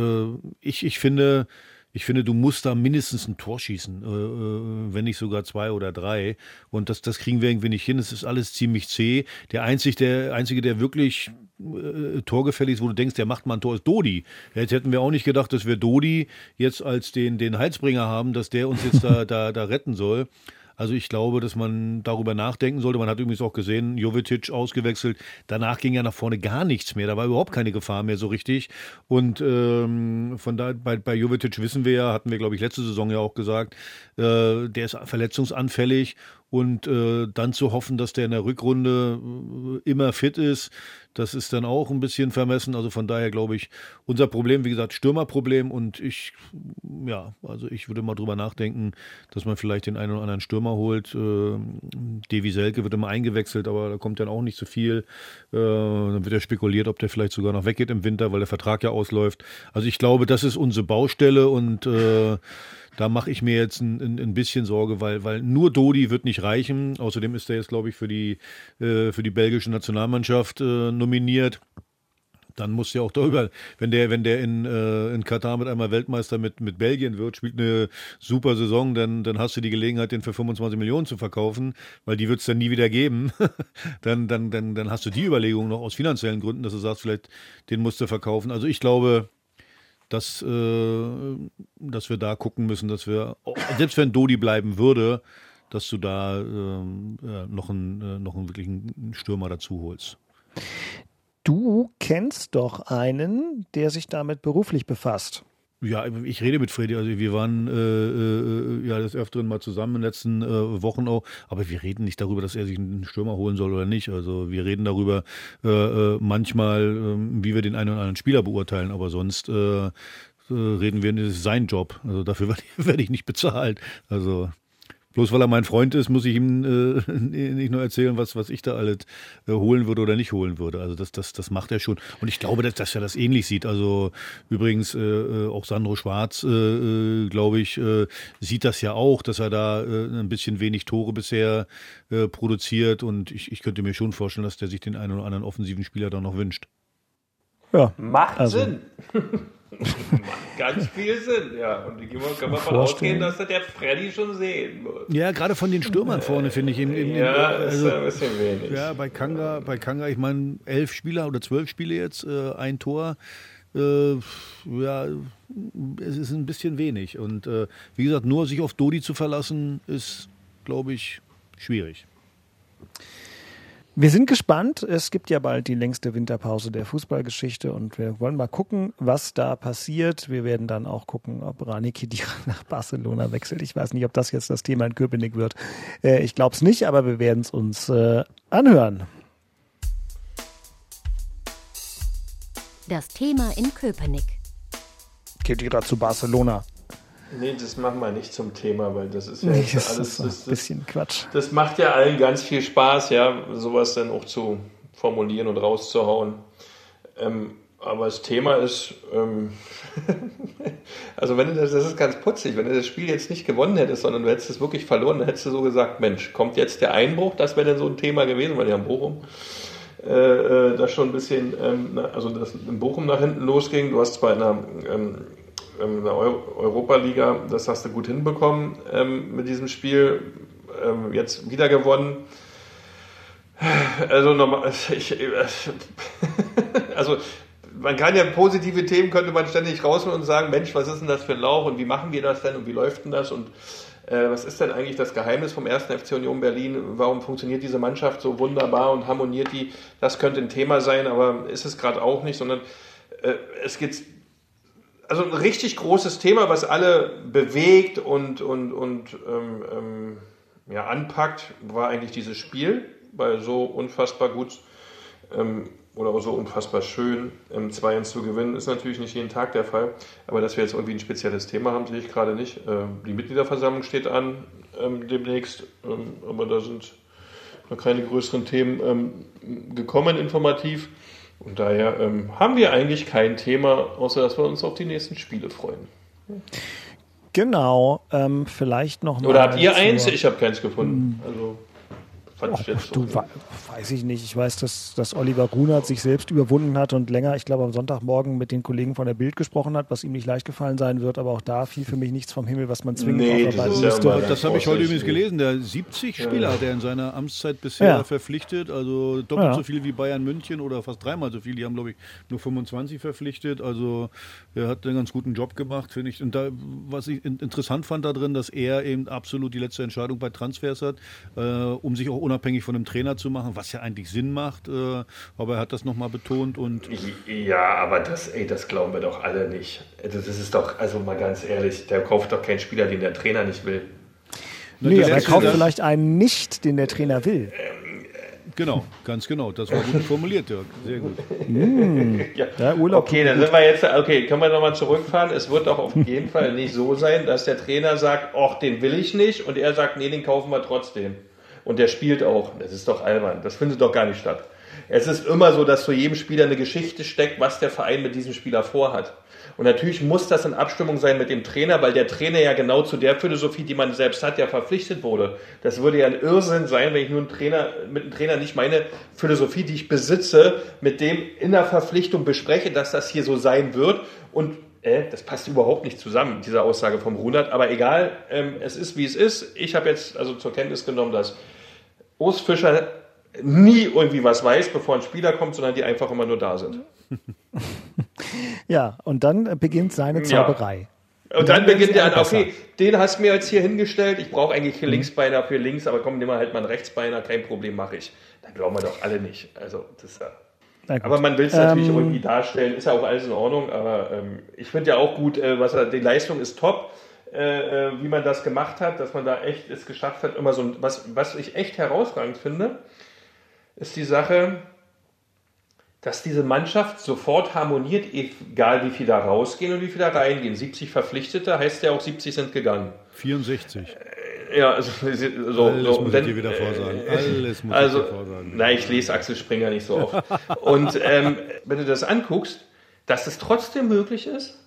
ich, ich finde, ich finde, du musst da mindestens ein Tor schießen, äh, äh, wenn nicht sogar zwei oder drei. Und das, das kriegen wir irgendwie nicht hin. Es ist alles ziemlich zäh. Der einzige, der, einzige, der wirklich äh, torgefällig ist, wo du denkst, der macht mal ein Tor, ist Dodi. Jetzt hätten wir auch nicht gedacht, dass wir Dodi jetzt als den, den Heilsbringer haben, dass der uns jetzt da, da, da retten soll. Also ich glaube, dass man darüber nachdenken sollte. Man hat übrigens auch gesehen, Jovetic ausgewechselt. Danach ging ja nach vorne gar nichts mehr. Da war überhaupt keine Gefahr mehr so richtig. Und ähm, von da bei, bei Jovetic wissen wir ja, hatten wir glaube ich letzte Saison ja auch gesagt, äh, der ist verletzungsanfällig und äh, dann zu hoffen, dass der in der Rückrunde äh, immer fit ist, das ist dann auch ein bisschen vermessen. Also von daher glaube ich, unser Problem, wie gesagt, Stürmerproblem und ich, ja, also ich würde mal drüber nachdenken, dass man vielleicht den einen oder anderen Stürmer holt. Äh, Devi Selke wird immer eingewechselt, aber da kommt dann auch nicht so viel. Äh, dann wird ja spekuliert, ob der vielleicht sogar noch weggeht im Winter, weil der Vertrag ja ausläuft. Also ich glaube, das ist unsere Baustelle und äh, da mache ich mir jetzt ein, ein, bisschen Sorge, weil, weil nur Dodi wird nicht reichen. Außerdem ist er jetzt, glaube ich, für die, äh, für die belgische Nationalmannschaft äh, nominiert. Dann muss ja auch darüber, wenn der, wenn der in, äh, in Katar mit einmal Weltmeister mit, mit Belgien wird, spielt eine super Saison, dann, dann hast du die Gelegenheit, den für 25 Millionen zu verkaufen, weil die wird es dann nie wieder geben. dann, dann, dann, dann hast du die Überlegung noch aus finanziellen Gründen, dass du sagst, vielleicht den musst du verkaufen. Also ich glaube, dass, äh, dass wir da gucken müssen, dass wir, selbst wenn Dodi bleiben würde, dass du da äh, noch, einen, äh, noch einen wirklichen Stürmer dazu holst. Du kennst doch einen, der sich damit beruflich befasst. Ja, ich rede mit Freddy. Also wir waren äh, äh, ja des Öfteren mal zusammen in den letzten äh, Wochen auch, aber wir reden nicht darüber, dass er sich einen Stürmer holen soll oder nicht. Also wir reden darüber äh, äh manchmal, äh, wie wir den einen oder anderen Spieler beurteilen, aber sonst reden wir, das ist sein Job. Also dafür werde ich, werd ich nicht bezahlt. Also Bloß weil er mein Freund ist, muss ich ihm äh, nicht nur erzählen, was, was ich da alles äh, holen würde oder nicht holen würde. Also das, das, das macht er schon. Und ich glaube, dass, dass er das ähnlich sieht. Also übrigens äh, äh auch Sandro Schwarz, äh, äh, glaube ich, äh, sieht das ja auch, dass er da äh, ein bisschen wenig Tore bisher äh, produziert. Und ich, ich könnte mir schon vorstellen, dass der sich den einen oder anderen offensiven Spieler da noch wünscht. Ja. Macht also. Sinn. Ganz viel Sinn, ja. Und die kann man davon ausgehen, dass das der Freddy schon sehen muss. Ja, gerade von den Stürmern vorne, finde ich. Im, im, ja, also, ist ein bisschen wenig. Ja, bei Kanga, bei Kanga ich meine, elf Spieler oder zwölf Spiele jetzt, äh, ein Tor. Äh, ja, es ist ein bisschen wenig. Und äh, wie gesagt, nur sich auf Dodi zu verlassen, ist, glaube ich, schwierig. Wir sind gespannt. Es gibt ja bald die längste Winterpause der Fußballgeschichte und wir wollen mal gucken, was da passiert. Wir werden dann auch gucken, ob Rani Kedira nach Barcelona wechselt. Ich weiß nicht, ob das jetzt das Thema in Köpenick wird. Äh, ich glaube es nicht, aber wir werden es uns äh, anhören. Das Thema in Köpenick. Kedira zu Barcelona. Nee, das machen wir nicht zum Thema, weil das ist ja nee, das alles ist ein das, bisschen Quatsch. Das macht ja allen ganz viel Spaß, ja, sowas dann auch zu formulieren und rauszuhauen. Ähm, aber das Thema ist, ähm, also wenn du das, das ist ganz putzig, wenn du das Spiel jetzt nicht gewonnen hättest, sondern du hättest es wirklich verloren, dann hättest du so gesagt, Mensch, kommt jetzt der Einbruch, das wäre dann so ein Thema gewesen, weil ja in Bochum äh, äh, das schon ein bisschen, ähm, also das in Bochum nach hinten losging. Du hast zwar in der, ähm, in der Europa-Liga, das hast du gut hinbekommen ähm, mit diesem Spiel, ähm, jetzt wieder gewonnen. Also normal, ich, also man kann ja positive Themen, könnte man ständig rausholen und sagen, Mensch, was ist denn das für ein Lauch und wie machen wir das denn und wie läuft denn das und äh, was ist denn eigentlich das Geheimnis vom 1. FC Union Berlin? Warum funktioniert diese Mannschaft so wunderbar und harmoniert die? Das könnte ein Thema sein, aber ist es gerade auch nicht, sondern äh, es geht also ein richtig großes Thema, was alle bewegt und, und, und ähm, ähm, ja, anpackt, war eigentlich dieses Spiel, weil so unfassbar gut ähm, oder so unfassbar schön im 2-1 zu gewinnen, ist natürlich nicht jeden Tag der Fall. Aber dass wir jetzt irgendwie ein spezielles Thema haben, sehe ich gerade nicht. Ähm, die Mitgliederversammlung steht an ähm, demnächst, ähm, aber da sind noch keine größeren Themen gekommen informativ. Und daher haben wir eigentlich kein Thema, außer dass wir uns auf die nächsten Spiele freuen. Genau, ähm, vielleicht noch mal. Oder habt ihr eins? Ich habe keins gefunden. Also fand ich jetzt du, so. weiß ich nicht. Ich weiß, dass, dass Oliver Grunert sich selbst überwunden hat und länger, ich glaube, am Sonntagmorgen mit den Kollegen von der Bild gesprochen hat, was ihm nicht leicht gefallen sein wird. Aber auch da fiel für mich nichts vom Himmel, was man zwingend nee, aufarbeiten müsste. Ja das habe ich heute übrigens gelesen. Der 70 Spieler hat er in seiner Amtszeit bisher ja. verpflichtet. Also doppelt ja. so viel wie Bayern München oder fast dreimal so viel. Die haben, glaube ich, nur 25 verpflichtet. Also er hat einen ganz guten Job gemacht, finde ich. Und da, was ich interessant fand da drin, dass er eben absolut die letzte Entscheidung bei Transfers hat, äh, um sich auch unabhängig von einem Trainer zu machen, was ja eigentlich Sinn macht. Äh, aber er hat das nochmal betont und. Ja, aber das, ey, das glauben wir doch alle nicht. Also das ist doch, also mal ganz ehrlich, der kauft doch keinen Spieler, den der Trainer nicht will. Nee, aber er kauft vielleicht einen nicht, den der Trainer will. Ähm, Genau, ganz genau. Das war gut formuliert, Dirk. Sehr gut. Mm. ja. Ja, okay, dann sind wir jetzt, okay, können wir nochmal zurückfahren. Es wird doch auf jeden Fall nicht so sein, dass der Trainer sagt, ach, den will ich nicht und er sagt, nee, den kaufen wir trotzdem. Und der spielt auch. Das ist doch albern. Das findet doch gar nicht statt. Es ist immer so, dass zu jedem Spieler eine Geschichte steckt, was der Verein mit diesem Spieler vorhat. Und natürlich muss das in Abstimmung sein mit dem Trainer, weil der Trainer ja genau zu der Philosophie, die man selbst hat, ja verpflichtet wurde. Das würde ja ein Irrsinn sein, wenn ich nur einen Trainer, mit einem Trainer nicht meine Philosophie, die ich besitze, mit dem in der Verpflichtung bespreche, dass das hier so sein wird. Und äh, das passt überhaupt nicht zusammen, diese Aussage vom Runert. Aber egal, ähm, es ist wie es ist. Ich habe jetzt also zur Kenntnis genommen, dass Urs Fischer nie irgendwie was weiß, bevor ein Spieler kommt, sondern die einfach immer nur da sind. ja, und dann beginnt seine Zauberei. Ja. Und dann, dann beginnt er an, okay, den hast du mir jetzt hier hingestellt, ich brauche eigentlich hier mhm. Linksbeiner für links, aber komm, nimm mal halt mal einen Rechtsbeiner, kein Problem, mache ich. Dann glauben wir doch alle nicht. Also, das ist ja. Aber man will es natürlich ähm, irgendwie darstellen, ist ja auch alles in Ordnung, aber ähm, ich finde ja auch gut, äh, was er, die Leistung ist top, äh, äh, wie man das gemacht hat, dass man da echt es geschafft hat, immer so was, was ich echt herausragend finde, ist die Sache, dass diese Mannschaft sofort harmoniert, egal wie viel da rausgehen und wie viel da reingehen. 70 Verpflichtete heißt ja auch 70 sind gegangen. 64. Äh, ja, also so, Alles so, muss dann, ich dir wieder vorsagen. Äh, Alles muss also, ich dir vorsagen. Nein, ich lese Axel Springer nicht so oft. und ähm, wenn du das anguckst, dass es trotzdem möglich ist,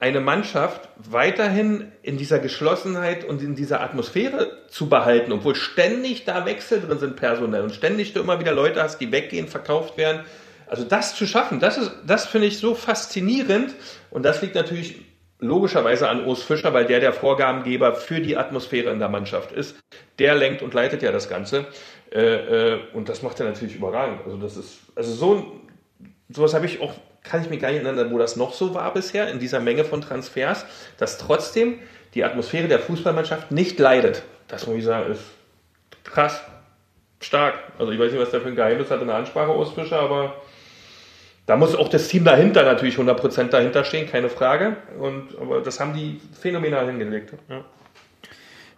eine Mannschaft weiterhin in dieser Geschlossenheit und in dieser Atmosphäre zu behalten, obwohl ständig da Wechsel drin sind personell und ständig du immer wieder Leute hast, die weggehen, verkauft werden. Also das zu schaffen, das ist, das finde ich so faszinierend und das liegt natürlich logischerweise an Urs Fischer, weil der der Vorgabengeber für die Atmosphäre in der Mannschaft ist. Der lenkt und leitet ja das Ganze äh, äh, und das macht er natürlich überragend. Also das ist, also so sowas habe ich auch kann ich mir gar nicht erinnern, wo das noch so war bisher, in dieser Menge von Transfers, dass trotzdem die Atmosphäre der Fußballmannschaft nicht leidet. Das muss ich sagen, ist krass, stark. Also ich weiß nicht, was der für ein Geheimnis hat in der Ansprache aus Fischer, aber da muss auch das Team dahinter natürlich 100% dahinter stehen, keine Frage. Und, aber das haben die phänomenal hingelegt. Ja.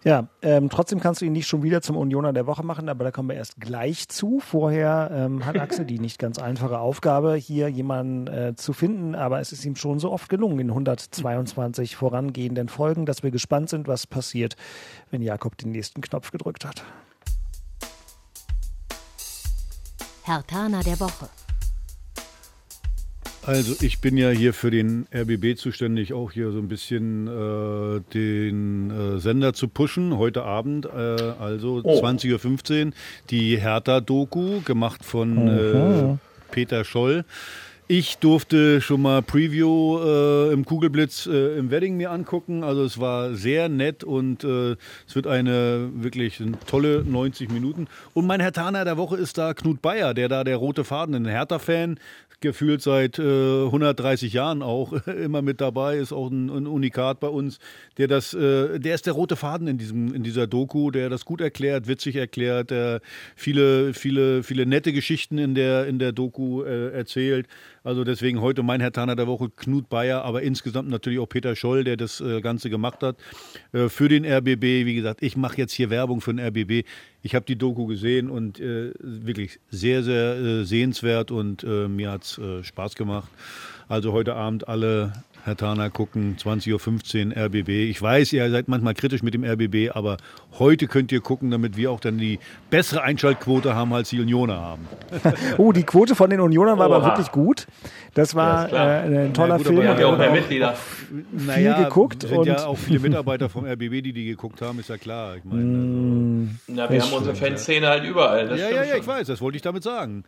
Ja, ähm, trotzdem kannst du ihn nicht schon wieder zum Unioner der Woche machen, aber da kommen wir erst gleich zu. Vorher ähm, hat Axel die nicht ganz einfache Aufgabe, hier jemanden äh, zu finden, aber es ist ihm schon so oft gelungen in 122 vorangehenden Folgen, dass wir gespannt sind, was passiert, wenn Jakob den nächsten Knopf gedrückt hat. Herr Tana der Woche. Also ich bin ja hier für den RBB zuständig, auch hier so ein bisschen äh, den äh, Sender zu pushen. Heute Abend, äh, also oh. 20.15 Uhr, die Hertha-Doku, gemacht von äh, Peter Scholl. Ich durfte schon mal Preview äh, im Kugelblitz äh, im Wedding mir angucken. Also es war sehr nett und äh, es wird eine wirklich eine tolle 90 Minuten. Und mein Herr Taner der Woche ist da Knut Bayer, der da der rote Faden, ein Hertha-Fan, gefühlt seit äh, 130 Jahren auch immer mit dabei, ist auch ein, ein Unikat bei uns, der das, äh, der ist der rote Faden in diesem, in dieser Doku, der das gut erklärt, witzig erklärt, der viele, viele, viele nette Geschichten in der, in der Doku äh, erzählt. Also deswegen heute mein Herr Taner der Woche, Knut Bayer, aber insgesamt natürlich auch Peter Scholl, der das äh, Ganze gemacht hat. Äh, für den RBB, wie gesagt, ich mache jetzt hier Werbung für den RBB. Ich habe die Doku gesehen und äh, wirklich sehr, sehr äh, sehenswert und äh, mir hat es äh, Spaß gemacht. Also heute Abend alle Herr Tana, gucken, 20.15 Uhr RBB. Ich weiß, ihr seid manchmal kritisch mit dem RBB, aber heute könnt ihr gucken, damit wir auch dann die bessere Einschaltquote haben, als die Unioner haben. oh, die Quote von den Unionern war Oha. aber wirklich gut. Das war ja, äh, ein toller gut, Film. Wir haben ja auch mehr Mitglieder. Viel naja, geguckt. sind ja auch viele Mitarbeiter vom RBB, die die geguckt haben, ist ja klar. Ich meine, mm, also, Na, wir haben unsere Fanszene halt überall. ja, ja, ja, ich weiß, das wollte ich damit sagen.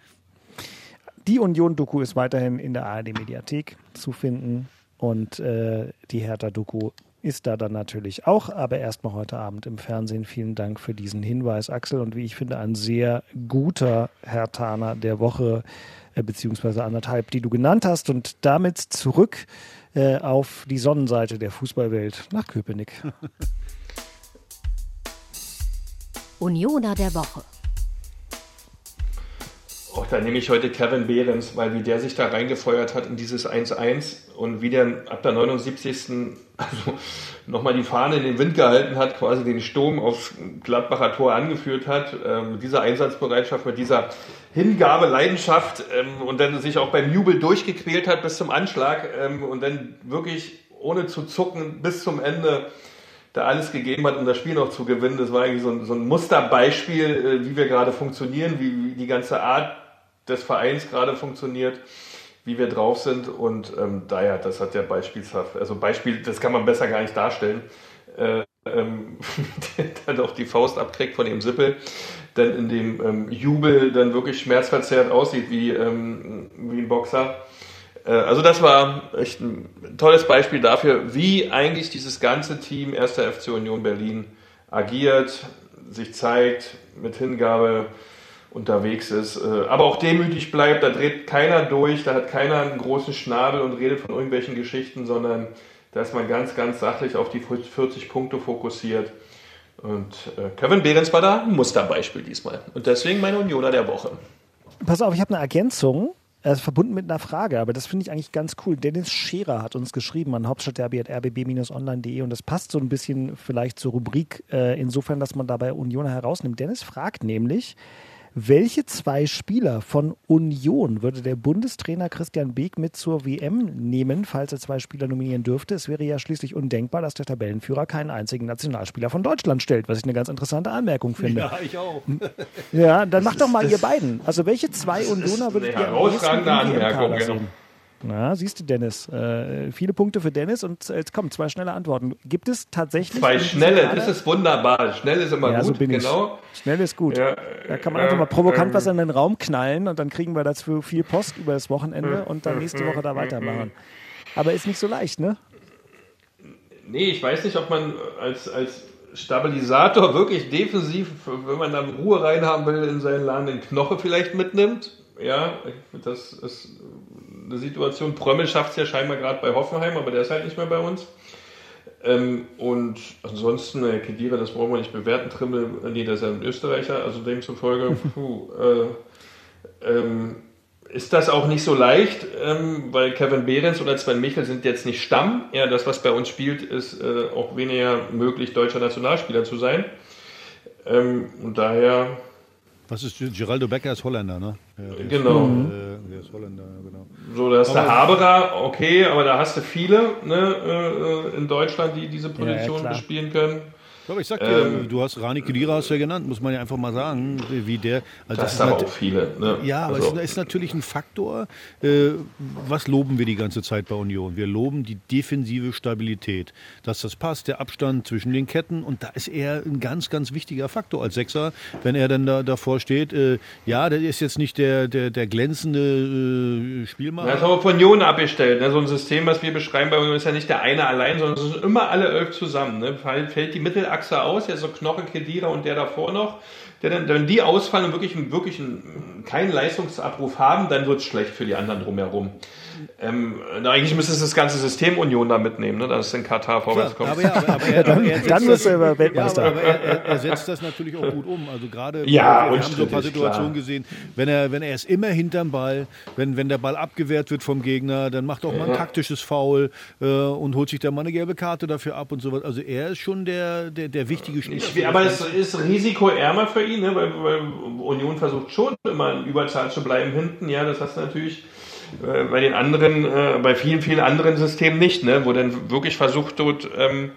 Die Union-Doku ist weiterhin in der ARD-Mediathek zu finden. Und äh, die Hertha-Doku ist da dann natürlich auch, aber erstmal heute Abend im Fernsehen. Vielen Dank für diesen Hinweis, Axel. Und wie ich finde, ein sehr guter Hertaner der Woche, äh, beziehungsweise anderthalb, die du genannt hast. Und damit zurück äh, auf die Sonnenseite der Fußballwelt nach Köpenick. Unioner der Woche. Da nehme ich heute Kevin Behrens, weil wie der sich da reingefeuert hat in dieses 1-1 und wie der ab der 79. Also nochmal die Fahne in den Wind gehalten hat, quasi den Sturm aufs Gladbacher Tor angeführt hat, ähm, mit dieser Einsatzbereitschaft, mit dieser Hingabe, Leidenschaft ähm, und dann sich auch beim Jubel durchgequält hat bis zum Anschlag ähm, und dann wirklich ohne zu zucken bis zum Ende da alles gegeben hat, um das Spiel noch zu gewinnen. Das war eigentlich so ein, so ein Musterbeispiel, äh, wie wir gerade funktionieren, wie, wie die ganze Art des Vereins gerade funktioniert, wie wir drauf sind. Und ähm, daher, das hat der beispielshaft, also Beispiel, das kann man besser gar nicht darstellen. Äh, ähm, dann auch die Faust abkriegt von dem Sippel, dann in dem ähm, Jubel dann wirklich schmerzverzerrt aussieht wie, ähm, wie ein Boxer. Äh, also das war echt ein tolles Beispiel dafür, wie eigentlich dieses ganze Team 1. FC Union Berlin agiert, sich zeigt, mit Hingabe, unterwegs ist, äh, aber auch demütig bleibt, da dreht keiner durch, da hat keiner einen großen Schnabel und redet von irgendwelchen Geschichten, sondern da ist man ganz, ganz sachlich auf die 40 Punkte fokussiert. Und äh, Kevin Behrens war da ein Musterbeispiel diesmal. Und deswegen mein Unioner der Woche. Pass auf, ich habe eine Ergänzung. Er ist verbunden mit einer Frage, aber das finde ich eigentlich ganz cool. Dennis Scherer hat uns geschrieben an hauptstadtderby.rbb-online.de und das passt so ein bisschen vielleicht zur Rubrik, äh, insofern, dass man dabei Unioner herausnimmt. Dennis fragt nämlich, welche zwei Spieler von Union würde der Bundestrainer Christian Beek mit zur WM nehmen, falls er zwei Spieler nominieren dürfte? Es wäre ja schließlich undenkbar, dass der Tabellenführer keinen einzigen Nationalspieler von Deutschland stellt, was ich eine ganz interessante Anmerkung finde. Ja, ich auch. Ja, dann macht doch mal ihr beiden. Also welche zwei Unioner würdet ihr am im Anmerkung, sehen? Na, siehst du, Dennis. Äh, viele Punkte für Dennis und äh, jetzt kommen zwei schnelle Antworten. Gibt es tatsächlich. Zwei schnelle, das ist wunderbar. Schnell ist immer ja, gut, so bin genau. Ich. Schnell ist gut. Ja, da kann man einfach mal provokant ähm, was in den Raum knallen und dann kriegen wir dazu viel Post über das Wochenende und dann nächste Woche da weitermachen. Aber ist nicht so leicht, ne? Nee, ich weiß nicht, ob man als, als Stabilisator wirklich defensiv, wenn man da Ruhe reinhaben will in seinen Laden, den Knoche vielleicht mitnimmt. Ja, das ist eine Situation. Prömmel schafft es ja scheinbar gerade bei Hoffenheim, aber der ist halt nicht mehr bei uns. Ähm, und ansonsten, äh, Kedira, das brauchen wir nicht bewerten. Trimmel, äh, nee, der ist ja ein Österreicher, also demzufolge, puh, äh, ähm, ist das auch nicht so leicht, ähm, weil Kevin Behrens oder Sven Michel sind jetzt nicht Stamm. Ja, das, was bei uns spielt, ist äh, auch weniger möglich, deutscher Nationalspieler zu sein. Ähm, und daher. Was ist Geraldo Becker ist Holländer, ne? Ja, genau. Ist, äh, der ist Holländer, genau. So, da ist der Haberer, okay, aber da hast du viele ne, äh, in Deutschland, die diese Position ja, bespielen können. Aber ich sag dir, ähm, du hast Rani Kedira hast ja genannt, muss man ja einfach mal sagen, wie der. Also das, das sind auch viele. Ne? Ja, aber also. es ist natürlich ein Faktor. Äh, was loben wir die ganze Zeit bei Union? Wir loben die defensive Stabilität, dass das passt, der Abstand zwischen den Ketten und da ist er ein ganz, ganz wichtiger Faktor als Sechser, wenn er dann da davor steht. Äh, ja, der ist jetzt nicht der, der, der glänzende äh, Spielmacher. Das ist aber von Union abgestellt. Ne? So ein System, was wir beschreiben bei Union, ist ja nicht der eine allein, sondern es sind immer alle elf zusammen. Ne? Fällt die Mittelachse Achse aus, ja so Knoche, Kedira und der davor noch, der dann, wenn die ausfallen und wirklich, wirklich einen, keinen Leistungsabruf haben, dann wird es schlecht für die anderen drumherum. Ähm, eigentlich müsste es das ganze System Union da mitnehmen, ne, dass es in Katar vorwärts kommt. Aber ja, aber, aber er, dann, dann ist er aber Weltmeister. Ja, aber, er, er, er, setzt das natürlich auch gut um. Also gerade ja, wir, haben so ein paar Situationen klar. gesehen, wenn er, wenn er ist immer hinterm Ball, wenn, wenn der Ball abgewehrt wird vom Gegner, dann macht auch mal ein taktisches Foul äh, und holt sich dann mal eine gelbe Karte dafür ab und sowas. Also er ist schon der, der, der wichtige Spieler. Aber es ist risikoärmer für ihn, ne? weil, weil Union versucht schon immer in Überzahl zu bleiben hinten. Ja, das hast du natürlich äh, bei den anderen, äh, bei vielen, vielen anderen Systemen nicht, ne? wo dann wirklich versucht wird, ähm,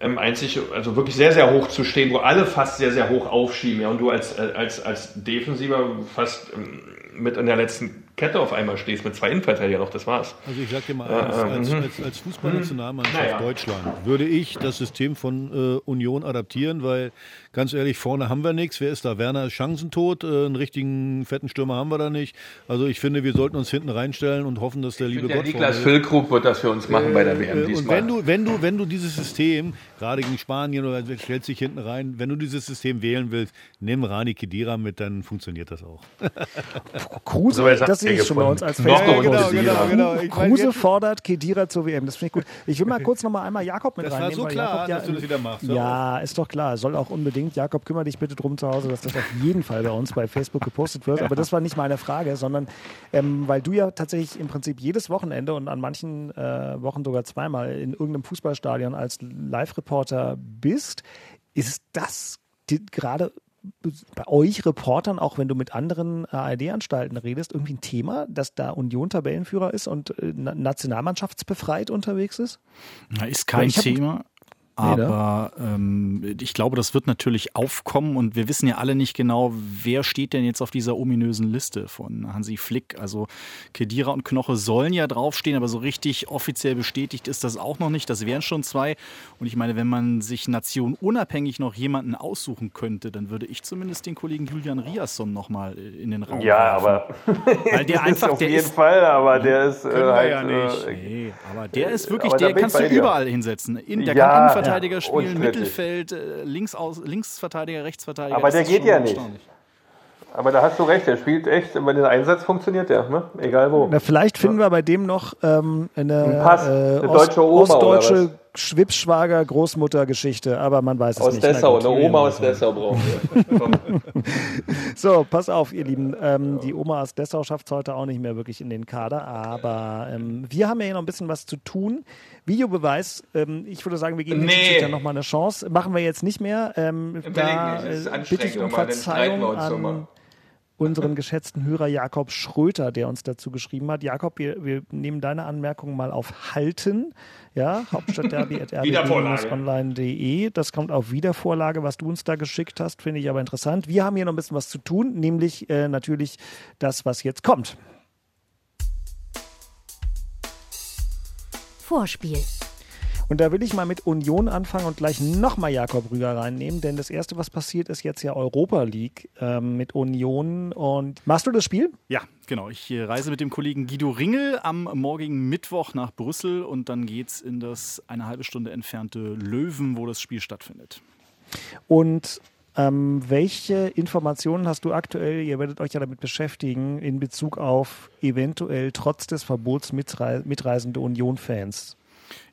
ähm, einzig, also wirklich sehr, sehr hoch zu stehen, wo alle fast sehr, sehr hoch aufschieben, ja, und du als, äh, als, als Defensiver fast ähm, mit in der letzten Kette auf einmal stehst mit zwei Innenverteidigern noch, das war's. Also ich sag dir mal, als, als, mhm. als, als Fußballnationalmannschaft naja. Deutschland würde ich das System von äh, Union adaptieren, weil ganz ehrlich, vorne haben wir nichts. Wer ist da? Werner ist chancentot, äh, einen richtigen fetten Stürmer haben wir da nicht. Also ich finde, wir sollten uns hinten reinstellen und hoffen, dass der ich liebe Gott. Der Niklas Füllkrug wird das für uns machen äh, bei der WM äh, diesmal. Und wenn du, wenn du, wenn du dieses System, gerade gegen Spanien oder stellst dich hinten rein, wenn du dieses System wählen willst, nimm Rani Kedira mit, dann funktioniert das auch. Kruse, das sehe ich schon bei uns als Fan. Ja, genau, genau, genau. Kruse fordert Kedira zur WM. Das finde ich gut. Ich will mal kurz noch mal einmal Jakob mit das reinnehmen. Das war so klar, Jakob, ja, dass du das wieder machst. Ja, ist doch klar. Soll auch unbedingt. Jakob, kümmere dich bitte drum zu Hause, dass das auf jeden Fall bei uns bei Facebook gepostet wird. Aber das war nicht meine Frage, sondern ähm, weil du ja tatsächlich im Prinzip jedes Wochenende und an manchen äh, Wochen sogar zweimal in irgendeinem Fußballstadion als Live-Reporter bist, ist das gerade bei euch Reportern, auch wenn du mit anderen ARD-Anstalten redest, irgendwie ein Thema, dass da Union Tabellenführer ist und äh, nationalmannschaftsbefreit unterwegs ist? Na, ist kein Thema. Aber ähm, ich glaube, das wird natürlich aufkommen und wir wissen ja alle nicht genau, wer steht denn jetzt auf dieser ominösen Liste von Hansi Flick. Also Kedira und Knoche sollen ja draufstehen, aber so richtig offiziell bestätigt ist das auch noch nicht. Das wären schon zwei. Und ich meine, wenn man sich nationunabhängig noch jemanden aussuchen könnte, dann würde ich zumindest den Kollegen Julian Riasson nochmal äh, in den Raum Ja, werfen. aber Weil der einfach, auf der jeden ist, Fall, aber der ist äh, halt, ja nicht. Äh, nee, aber der ist wirklich, der kannst du überall hinsetzen. In, der ja, kann Innenverteidiger spielen, Mittelfeld, äh, links aus, Linksverteidiger, Rechtsverteidiger. Aber der geht ja nicht. Aber da hast du recht, der spielt echt, wenn den Einsatz funktioniert der, ne? egal wo. Na, vielleicht finden wir bei dem noch ähm, eine, Ein Pass, äh, eine deutsche Oma ostdeutsche Schwibschwager Großmuttergeschichte, aber man weiß es aus nicht. Dessau, eine Oma aus Dessau brauchen wir. so, pass auf, ihr Lieben. Ähm, die Oma aus Dessau schafft es heute auch nicht mehr wirklich in den Kader, aber ähm, wir haben ja hier noch ein bisschen was zu tun. Videobeweis, ähm, ich würde sagen, wir geben nee. Schiedsrichter nochmal eine Chance. Machen wir jetzt nicht mehr. Ähm, da äh, bitte ich um Verzeihung an unseren geschätzten Hörer Jakob Schröter, der uns dazu geschrieben hat. Jakob, wir, wir nehmen deine Anmerkung mal auf Halten. Ja, Hauptstadtderby.rb-online.de. Das kommt auf Wiedervorlage, was du uns da geschickt hast, finde ich aber interessant. Wir haben hier noch ein bisschen was zu tun, nämlich äh, natürlich das, was jetzt kommt. Vorspiel. Und da will ich mal mit Union anfangen und gleich nochmal Jakob Rüger reinnehmen, denn das Erste, was passiert, ist jetzt ja Europa League ähm, mit Union. Und machst du das Spiel? Ja, genau. Ich äh, reise mit dem Kollegen Guido Ringel am morgigen Mittwoch nach Brüssel und dann geht es in das eine halbe Stunde entfernte Löwen, wo das Spiel stattfindet. Und ähm, welche Informationen hast du aktuell, ihr werdet euch ja damit beschäftigen, in Bezug auf eventuell trotz des Verbots mitreisende Union-Fans?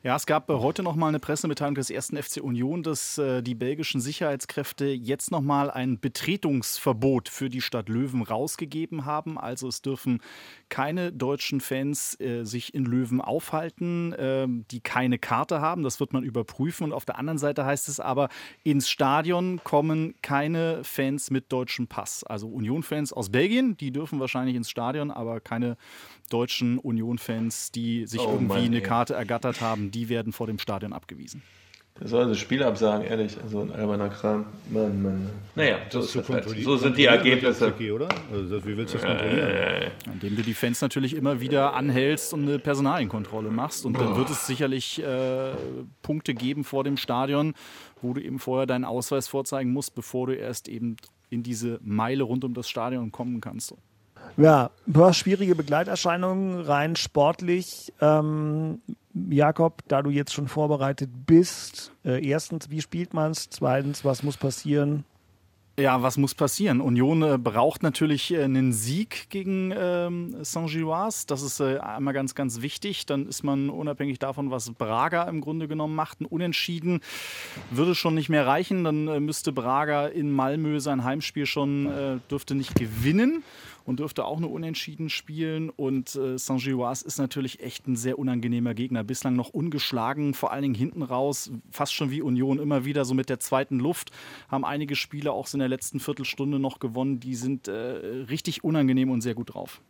Ja, es gab äh, heute noch mal eine Pressemitteilung des ersten FC Union, dass äh, die belgischen Sicherheitskräfte jetzt noch mal ein Betretungsverbot für die Stadt Löwen rausgegeben haben. Also es dürfen keine deutschen Fans äh, sich in Löwen aufhalten, äh, die keine Karte haben. Das wird man überprüfen. Und auf der anderen Seite heißt es aber, ins Stadion kommen keine Fans mit deutschem Pass. Also Union-Fans aus Belgien, die dürfen wahrscheinlich ins Stadion, aber keine deutschen Union-Fans, die sich oh, irgendwie Mann, eine Karte ergattert haben, die werden vor dem Stadion abgewiesen. Das soll das Spiel absagen, ehrlich. Also ein alberner Kram. Mann, Mann. Naja, so, ist das halt. so sind die Ergebnisse. Okay, oder? Also, wie willst du das kontrollieren? Äh, Indem du die Fans natürlich immer wieder anhältst und eine Personalienkontrolle machst. Und dann wird es sicherlich äh, Punkte geben vor dem Stadion, wo du eben vorher deinen Ausweis vorzeigen musst, bevor du erst eben in diese Meile rund um das Stadion kommen kannst. Ja, du hast schwierige Begleiterscheinungen, rein sportlich. Ähm, Jakob, da du jetzt schon vorbereitet bist, äh, erstens, wie spielt man es? Zweitens, was muss passieren? Ja, was muss passieren? Union äh, braucht natürlich äh, einen Sieg gegen ähm, Saint-Gilloise. Das ist äh, einmal ganz, ganz wichtig. Dann ist man unabhängig davon, was Braga im Grunde genommen macht, ein Unentschieden würde schon nicht mehr reichen. Dann äh, müsste Braga in Malmö sein Heimspiel schon, äh, dürfte nicht gewinnen und dürfte auch nur unentschieden spielen. Und äh, Saint-Gilloise ist natürlich echt ein sehr unangenehmer Gegner. Bislang noch ungeschlagen, vor allen Dingen hinten raus, fast schon wie Union, immer wieder so mit der zweiten Luft. Haben einige Spiele auch so in der letzten Viertelstunde noch gewonnen. Die sind äh, richtig unangenehm und sehr gut drauf.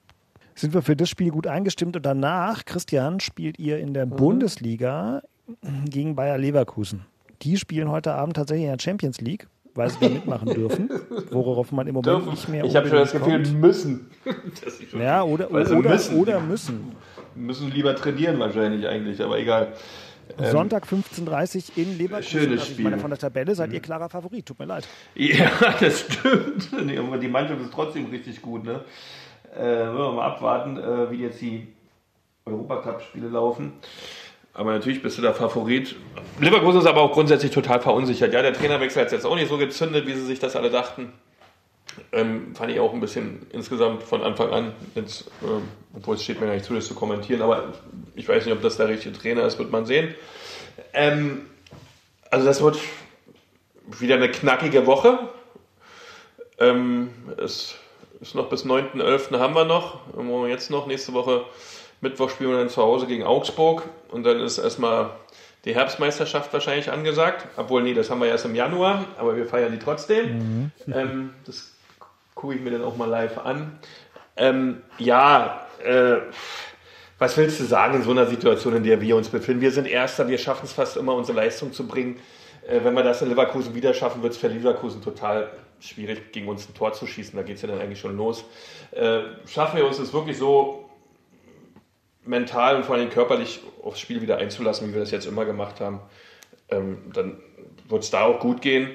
Sind wir für das Spiel gut eingestimmt und danach, Christian, spielt ihr in der mhm. Bundesliga gegen Bayer Leverkusen. Die spielen heute Abend tatsächlich in der Champions League weil sie da mitmachen dürfen, worauf man im Moment dürfen. nicht mehr Ich habe schon das Gefühl, kommt. müssen. ja, oder, oder, müssen. oder müssen. Müssen lieber trainieren wahrscheinlich eigentlich, aber egal. Ähm, Sonntag 15.30 Uhr in Leverkusen. Schönes Spiel. Meine, von der Tabelle seid ihr mhm. klarer Favorit, tut mir leid. Ja, das stimmt. Die Mannschaft ist trotzdem richtig gut. Ne? Äh, wollen wir mal abwarten, äh, wie jetzt die Europacup-Spiele laufen. Aber natürlich bist du der Favorit. Leverkusen ist aber auch grundsätzlich total verunsichert. Ja, der Trainerwechsel hat jetzt auch nicht so gezündet, wie sie sich das alle dachten. Ähm, fand ich auch ein bisschen insgesamt von Anfang an, jetzt, äh, obwohl es steht mir gar nicht zu, das zu kommentieren, aber ich weiß nicht, ob das der richtige Trainer ist, wird man sehen. Ähm, also das wird wieder eine knackige Woche. Ähm, es ist noch bis 9.11. haben wir noch. Jetzt noch, nächste Woche Mittwoch spielen wir dann zu Hause gegen Augsburg und dann ist erstmal die Herbstmeisterschaft wahrscheinlich angesagt. Obwohl, nee, das haben wir erst im Januar, aber wir feiern die trotzdem. Mhm. Ähm, das gucke ich mir dann auch mal live an. Ähm, ja, äh, was willst du sagen in so einer Situation, in der wir uns befinden? Wir sind Erster, wir schaffen es fast immer, unsere Leistung zu bringen. Äh, wenn wir das in Leverkusen wieder schaffen, wird es für Leverkusen total schwierig, gegen uns ein Tor zu schießen. Da geht es ja dann eigentlich schon los. Äh, schaffen wir uns es wirklich so mental und vor allem körperlich aufs Spiel wieder einzulassen, wie wir das jetzt immer gemacht haben, ähm, dann wird es da auch gut gehen.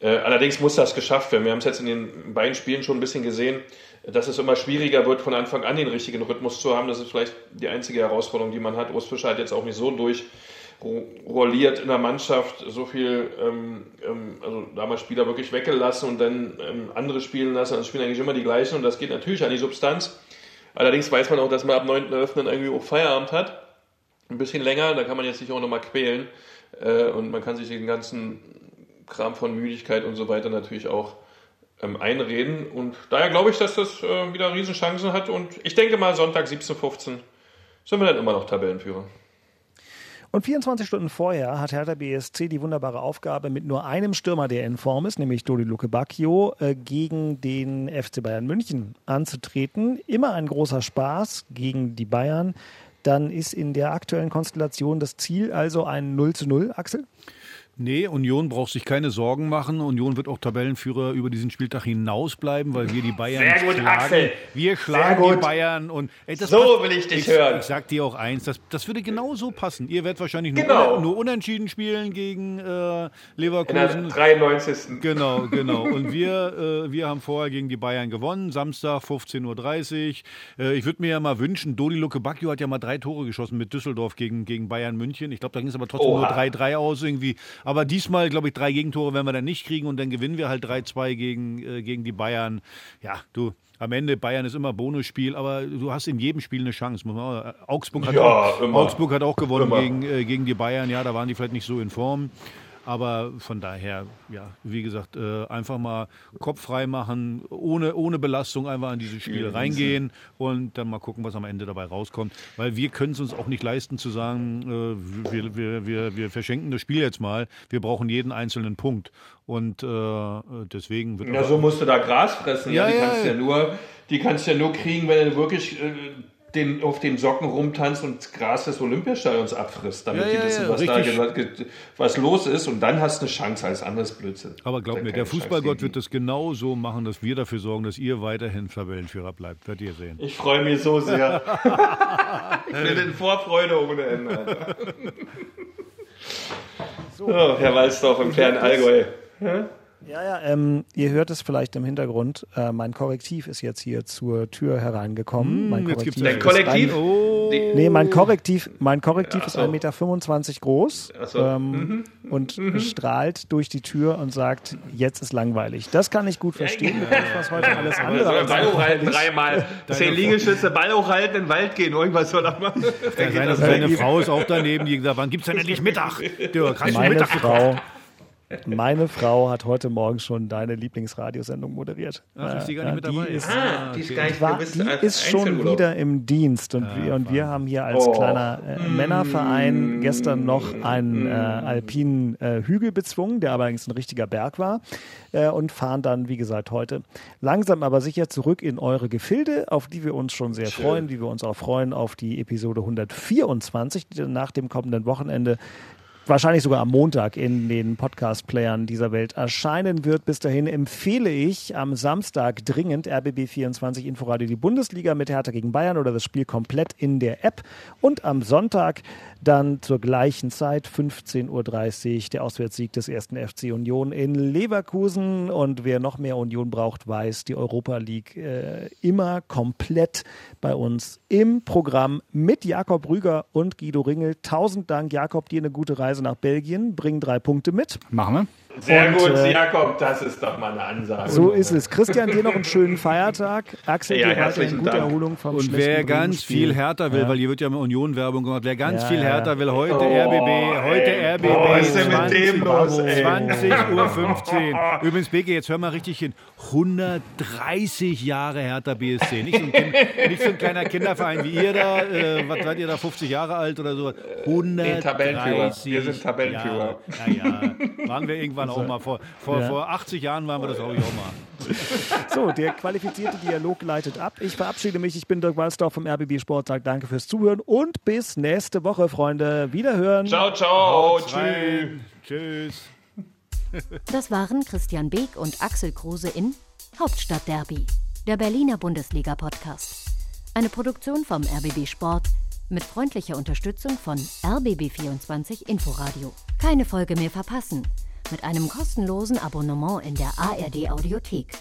Äh, allerdings muss das geschafft werden. Wir haben es jetzt in den beiden Spielen schon ein bisschen gesehen, dass es immer schwieriger wird, von Anfang an den richtigen Rhythmus zu haben. Das ist vielleicht die einzige Herausforderung, die man hat. Urs Fischer hat jetzt auch nicht so durchrolliert in der Mannschaft, so viel, ähm, ähm, also damals Spieler wirklich weggelassen und dann ähm, andere spielen lassen. Das spielen eigentlich immer die gleichen und das geht natürlich an die Substanz. Allerdings weiß man auch, dass man ab 9.11. dann irgendwie auch Feierabend hat. Ein bisschen länger, da kann man jetzt sich auch nochmal quälen. Äh, und man kann sich den ganzen Kram von Müdigkeit und so weiter natürlich auch ähm, einreden. Und daher glaube ich, dass das äh, wieder Riesenchancen hat. Und ich denke mal, Sonntag 17.15 sind wir dann immer noch Tabellenführer. Und 24 Stunden vorher hat Hertha BSC die wunderbare Aufgabe, mit nur einem Stürmer, der in Form ist, nämlich Dodi Luke Bacchio, äh, gegen den FC Bayern München anzutreten. Immer ein großer Spaß gegen die Bayern. Dann ist in der aktuellen Konstellation das Ziel also ein 0 zu 0, Axel? Nee, Union braucht sich keine Sorgen machen. Union wird auch Tabellenführer über diesen Spieltag hinaus bleiben, weil wir die Bayern Sehr gut, schlagen. Axel. Wir schlagen die Bayern und ey, so passt, will ich dich ich, hören. Ich sag dir auch eins, das, das würde genau so passen. Ihr werdet wahrscheinlich nur, genau. nur unentschieden spielen gegen äh, Leverkusen. In der 93. Genau, genau. Und wir, äh, wir haben vorher gegen die Bayern gewonnen. Samstag 15.30 Uhr. Äh, ich würde mir ja mal wünschen, Dodi Luke Bacchio hat ja mal drei Tore geschossen mit Düsseldorf gegen, gegen Bayern München. Ich glaube, da ging es aber trotzdem Oha. nur 3-3 aus irgendwie. Aber diesmal, glaube ich, drei Gegentore werden wir dann nicht kriegen und dann gewinnen wir halt 3-2 gegen, äh, gegen die Bayern. Ja, du, am Ende Bayern ist immer Bonusspiel, aber du hast in jedem Spiel eine Chance. Augsburg hat, ja, auch, Augsburg hat auch gewonnen gegen, äh, gegen die Bayern. Ja, da waren die vielleicht nicht so in Form. Aber von daher, ja, wie gesagt, äh, einfach mal Kopf frei machen, ohne, ohne Belastung einfach in dieses Spiel reingehen und dann mal gucken, was am Ende dabei rauskommt. Weil wir können es uns auch nicht leisten zu sagen, äh, wir, wir, wir, wir verschenken das Spiel jetzt mal. Wir brauchen jeden einzelnen Punkt. Und äh, deswegen wird. Ja, so musst du da Gras fressen. Ja, ja, die, kannst ja. ja nur, die kannst du ja nur kriegen, wenn du wirklich äh, den, auf den Socken rumtanzt und das Gras des Olympiastadions abfrisst, damit ja, die wissen, ja, was, da, was los ist. Und dann hast du eine Chance als anderes Blödsinn. Aber glaub mir, der Fußballgott wird das genau so machen, dass wir dafür sorgen, dass ihr weiterhin Tabellenführer bleibt. Werdet ihr sehen. Ich freue mich so sehr. ich bin in Vorfreude ohne Ende. So, Herr Walsdorf im fernen Allgäu. Ja? Ja, ja, ähm, ihr hört es vielleicht im Hintergrund. Äh, mein Korrektiv ist jetzt hier zur Tür hereingekommen. Mmh, mein Korrektiv, Dein Kollektiv? Ein, oh. Nee, mein Korrektiv, mein Korrektiv ja, so. ist 1,25 Meter groß so. ähm, mhm. und mhm. strahlt durch die Tür und sagt, jetzt ist langweilig. Das kann ich gut verstehen. Ja, was heute alles andere soll Ball hochhalten, dreimal. Zehn Liegestütze, Ball hochhalten, in den Wald gehen, irgendwas soll er machen. Kann sein, dass seine Frau ist auch daneben, die gesagt wann gibt es denn endlich Mittag? Dirk, hast Meine Mittag Frau, meine Frau hat heute Morgen schon deine Lieblingsradiosendung moderiert. Ach, ist die gar nicht mit dabei? Die ist, ah, die ist, gar nicht, war, die ist schon wieder im Dienst und, ja, wir, und wir haben hier als oh. kleiner äh, Männerverein gestern noch einen äh, alpinen äh, Hügel bezwungen, der allerdings ein richtiger Berg war äh, und fahren dann, wie gesagt, heute langsam aber sicher zurück in eure Gefilde, auf die wir uns schon sehr Schön. freuen, wie wir uns auch freuen auf die Episode 124, die nach dem kommenden Wochenende wahrscheinlich sogar am Montag in den Podcast-Playern dieser Welt erscheinen wird. Bis dahin empfehle ich am Samstag dringend RBB24 Inforadio die Bundesliga mit Hertha gegen Bayern oder das Spiel komplett in der App. Und am Sonntag dann zur gleichen Zeit, 15.30 Uhr, der Auswärtssieg des ersten FC Union in Leverkusen. Und wer noch mehr Union braucht, weiß, die Europa League äh, immer komplett bei uns im Programm mit Jakob Rüger und Guido Ringel. Tausend Dank, Jakob, dir eine gute Reise nach Belgien. Bring drei Punkte mit. Machen wir. Sehr und, gut, äh, Jakob, das ist doch mal eine Ansage. So ist es. Christian, dir noch einen schönen Feiertag. Axel, ja, dir weiterhin gute Dank. Erholung vom Und wer ganz viel härter will, ja. weil hier wird ja mit Union-Werbung gemacht, wer ganz ja, viel härter will, heute oh, RBB, heute ey. RBB, oh, 20, los, 20 Uhr 15. Übrigens, Beke, jetzt hör mal richtig hin. 130 Jahre härter BSC. Nicht so ein, kind, nicht so ein kleiner Kinderverein wie ihr da. Äh, was seid ihr da, 50 Jahre alt oder so? 130. Wir sind Tabellenführer. Ja, ja, ja. Waren wir irgendwann auch mal. Vor, vor, ja. vor 80 Jahren waren wir das, glaube ich, auch mal. So, der qualifizierte Dialog leitet ab. Ich verabschiede mich. Ich bin Dirk Walsdorf vom RBB Sporttag. Danke fürs Zuhören und bis nächste Woche, Freunde. Wiederhören. Ciao, ciao. Tschüss. Tschüss. Das waren Christian Beek und Axel Kruse in Hauptstadtderby, der Berliner Bundesliga-Podcast. Eine Produktion vom RBB Sport mit freundlicher Unterstützung von RBB24 Inforadio. Keine Folge mehr verpassen mit einem kostenlosen Abonnement in der ARD Audiothek.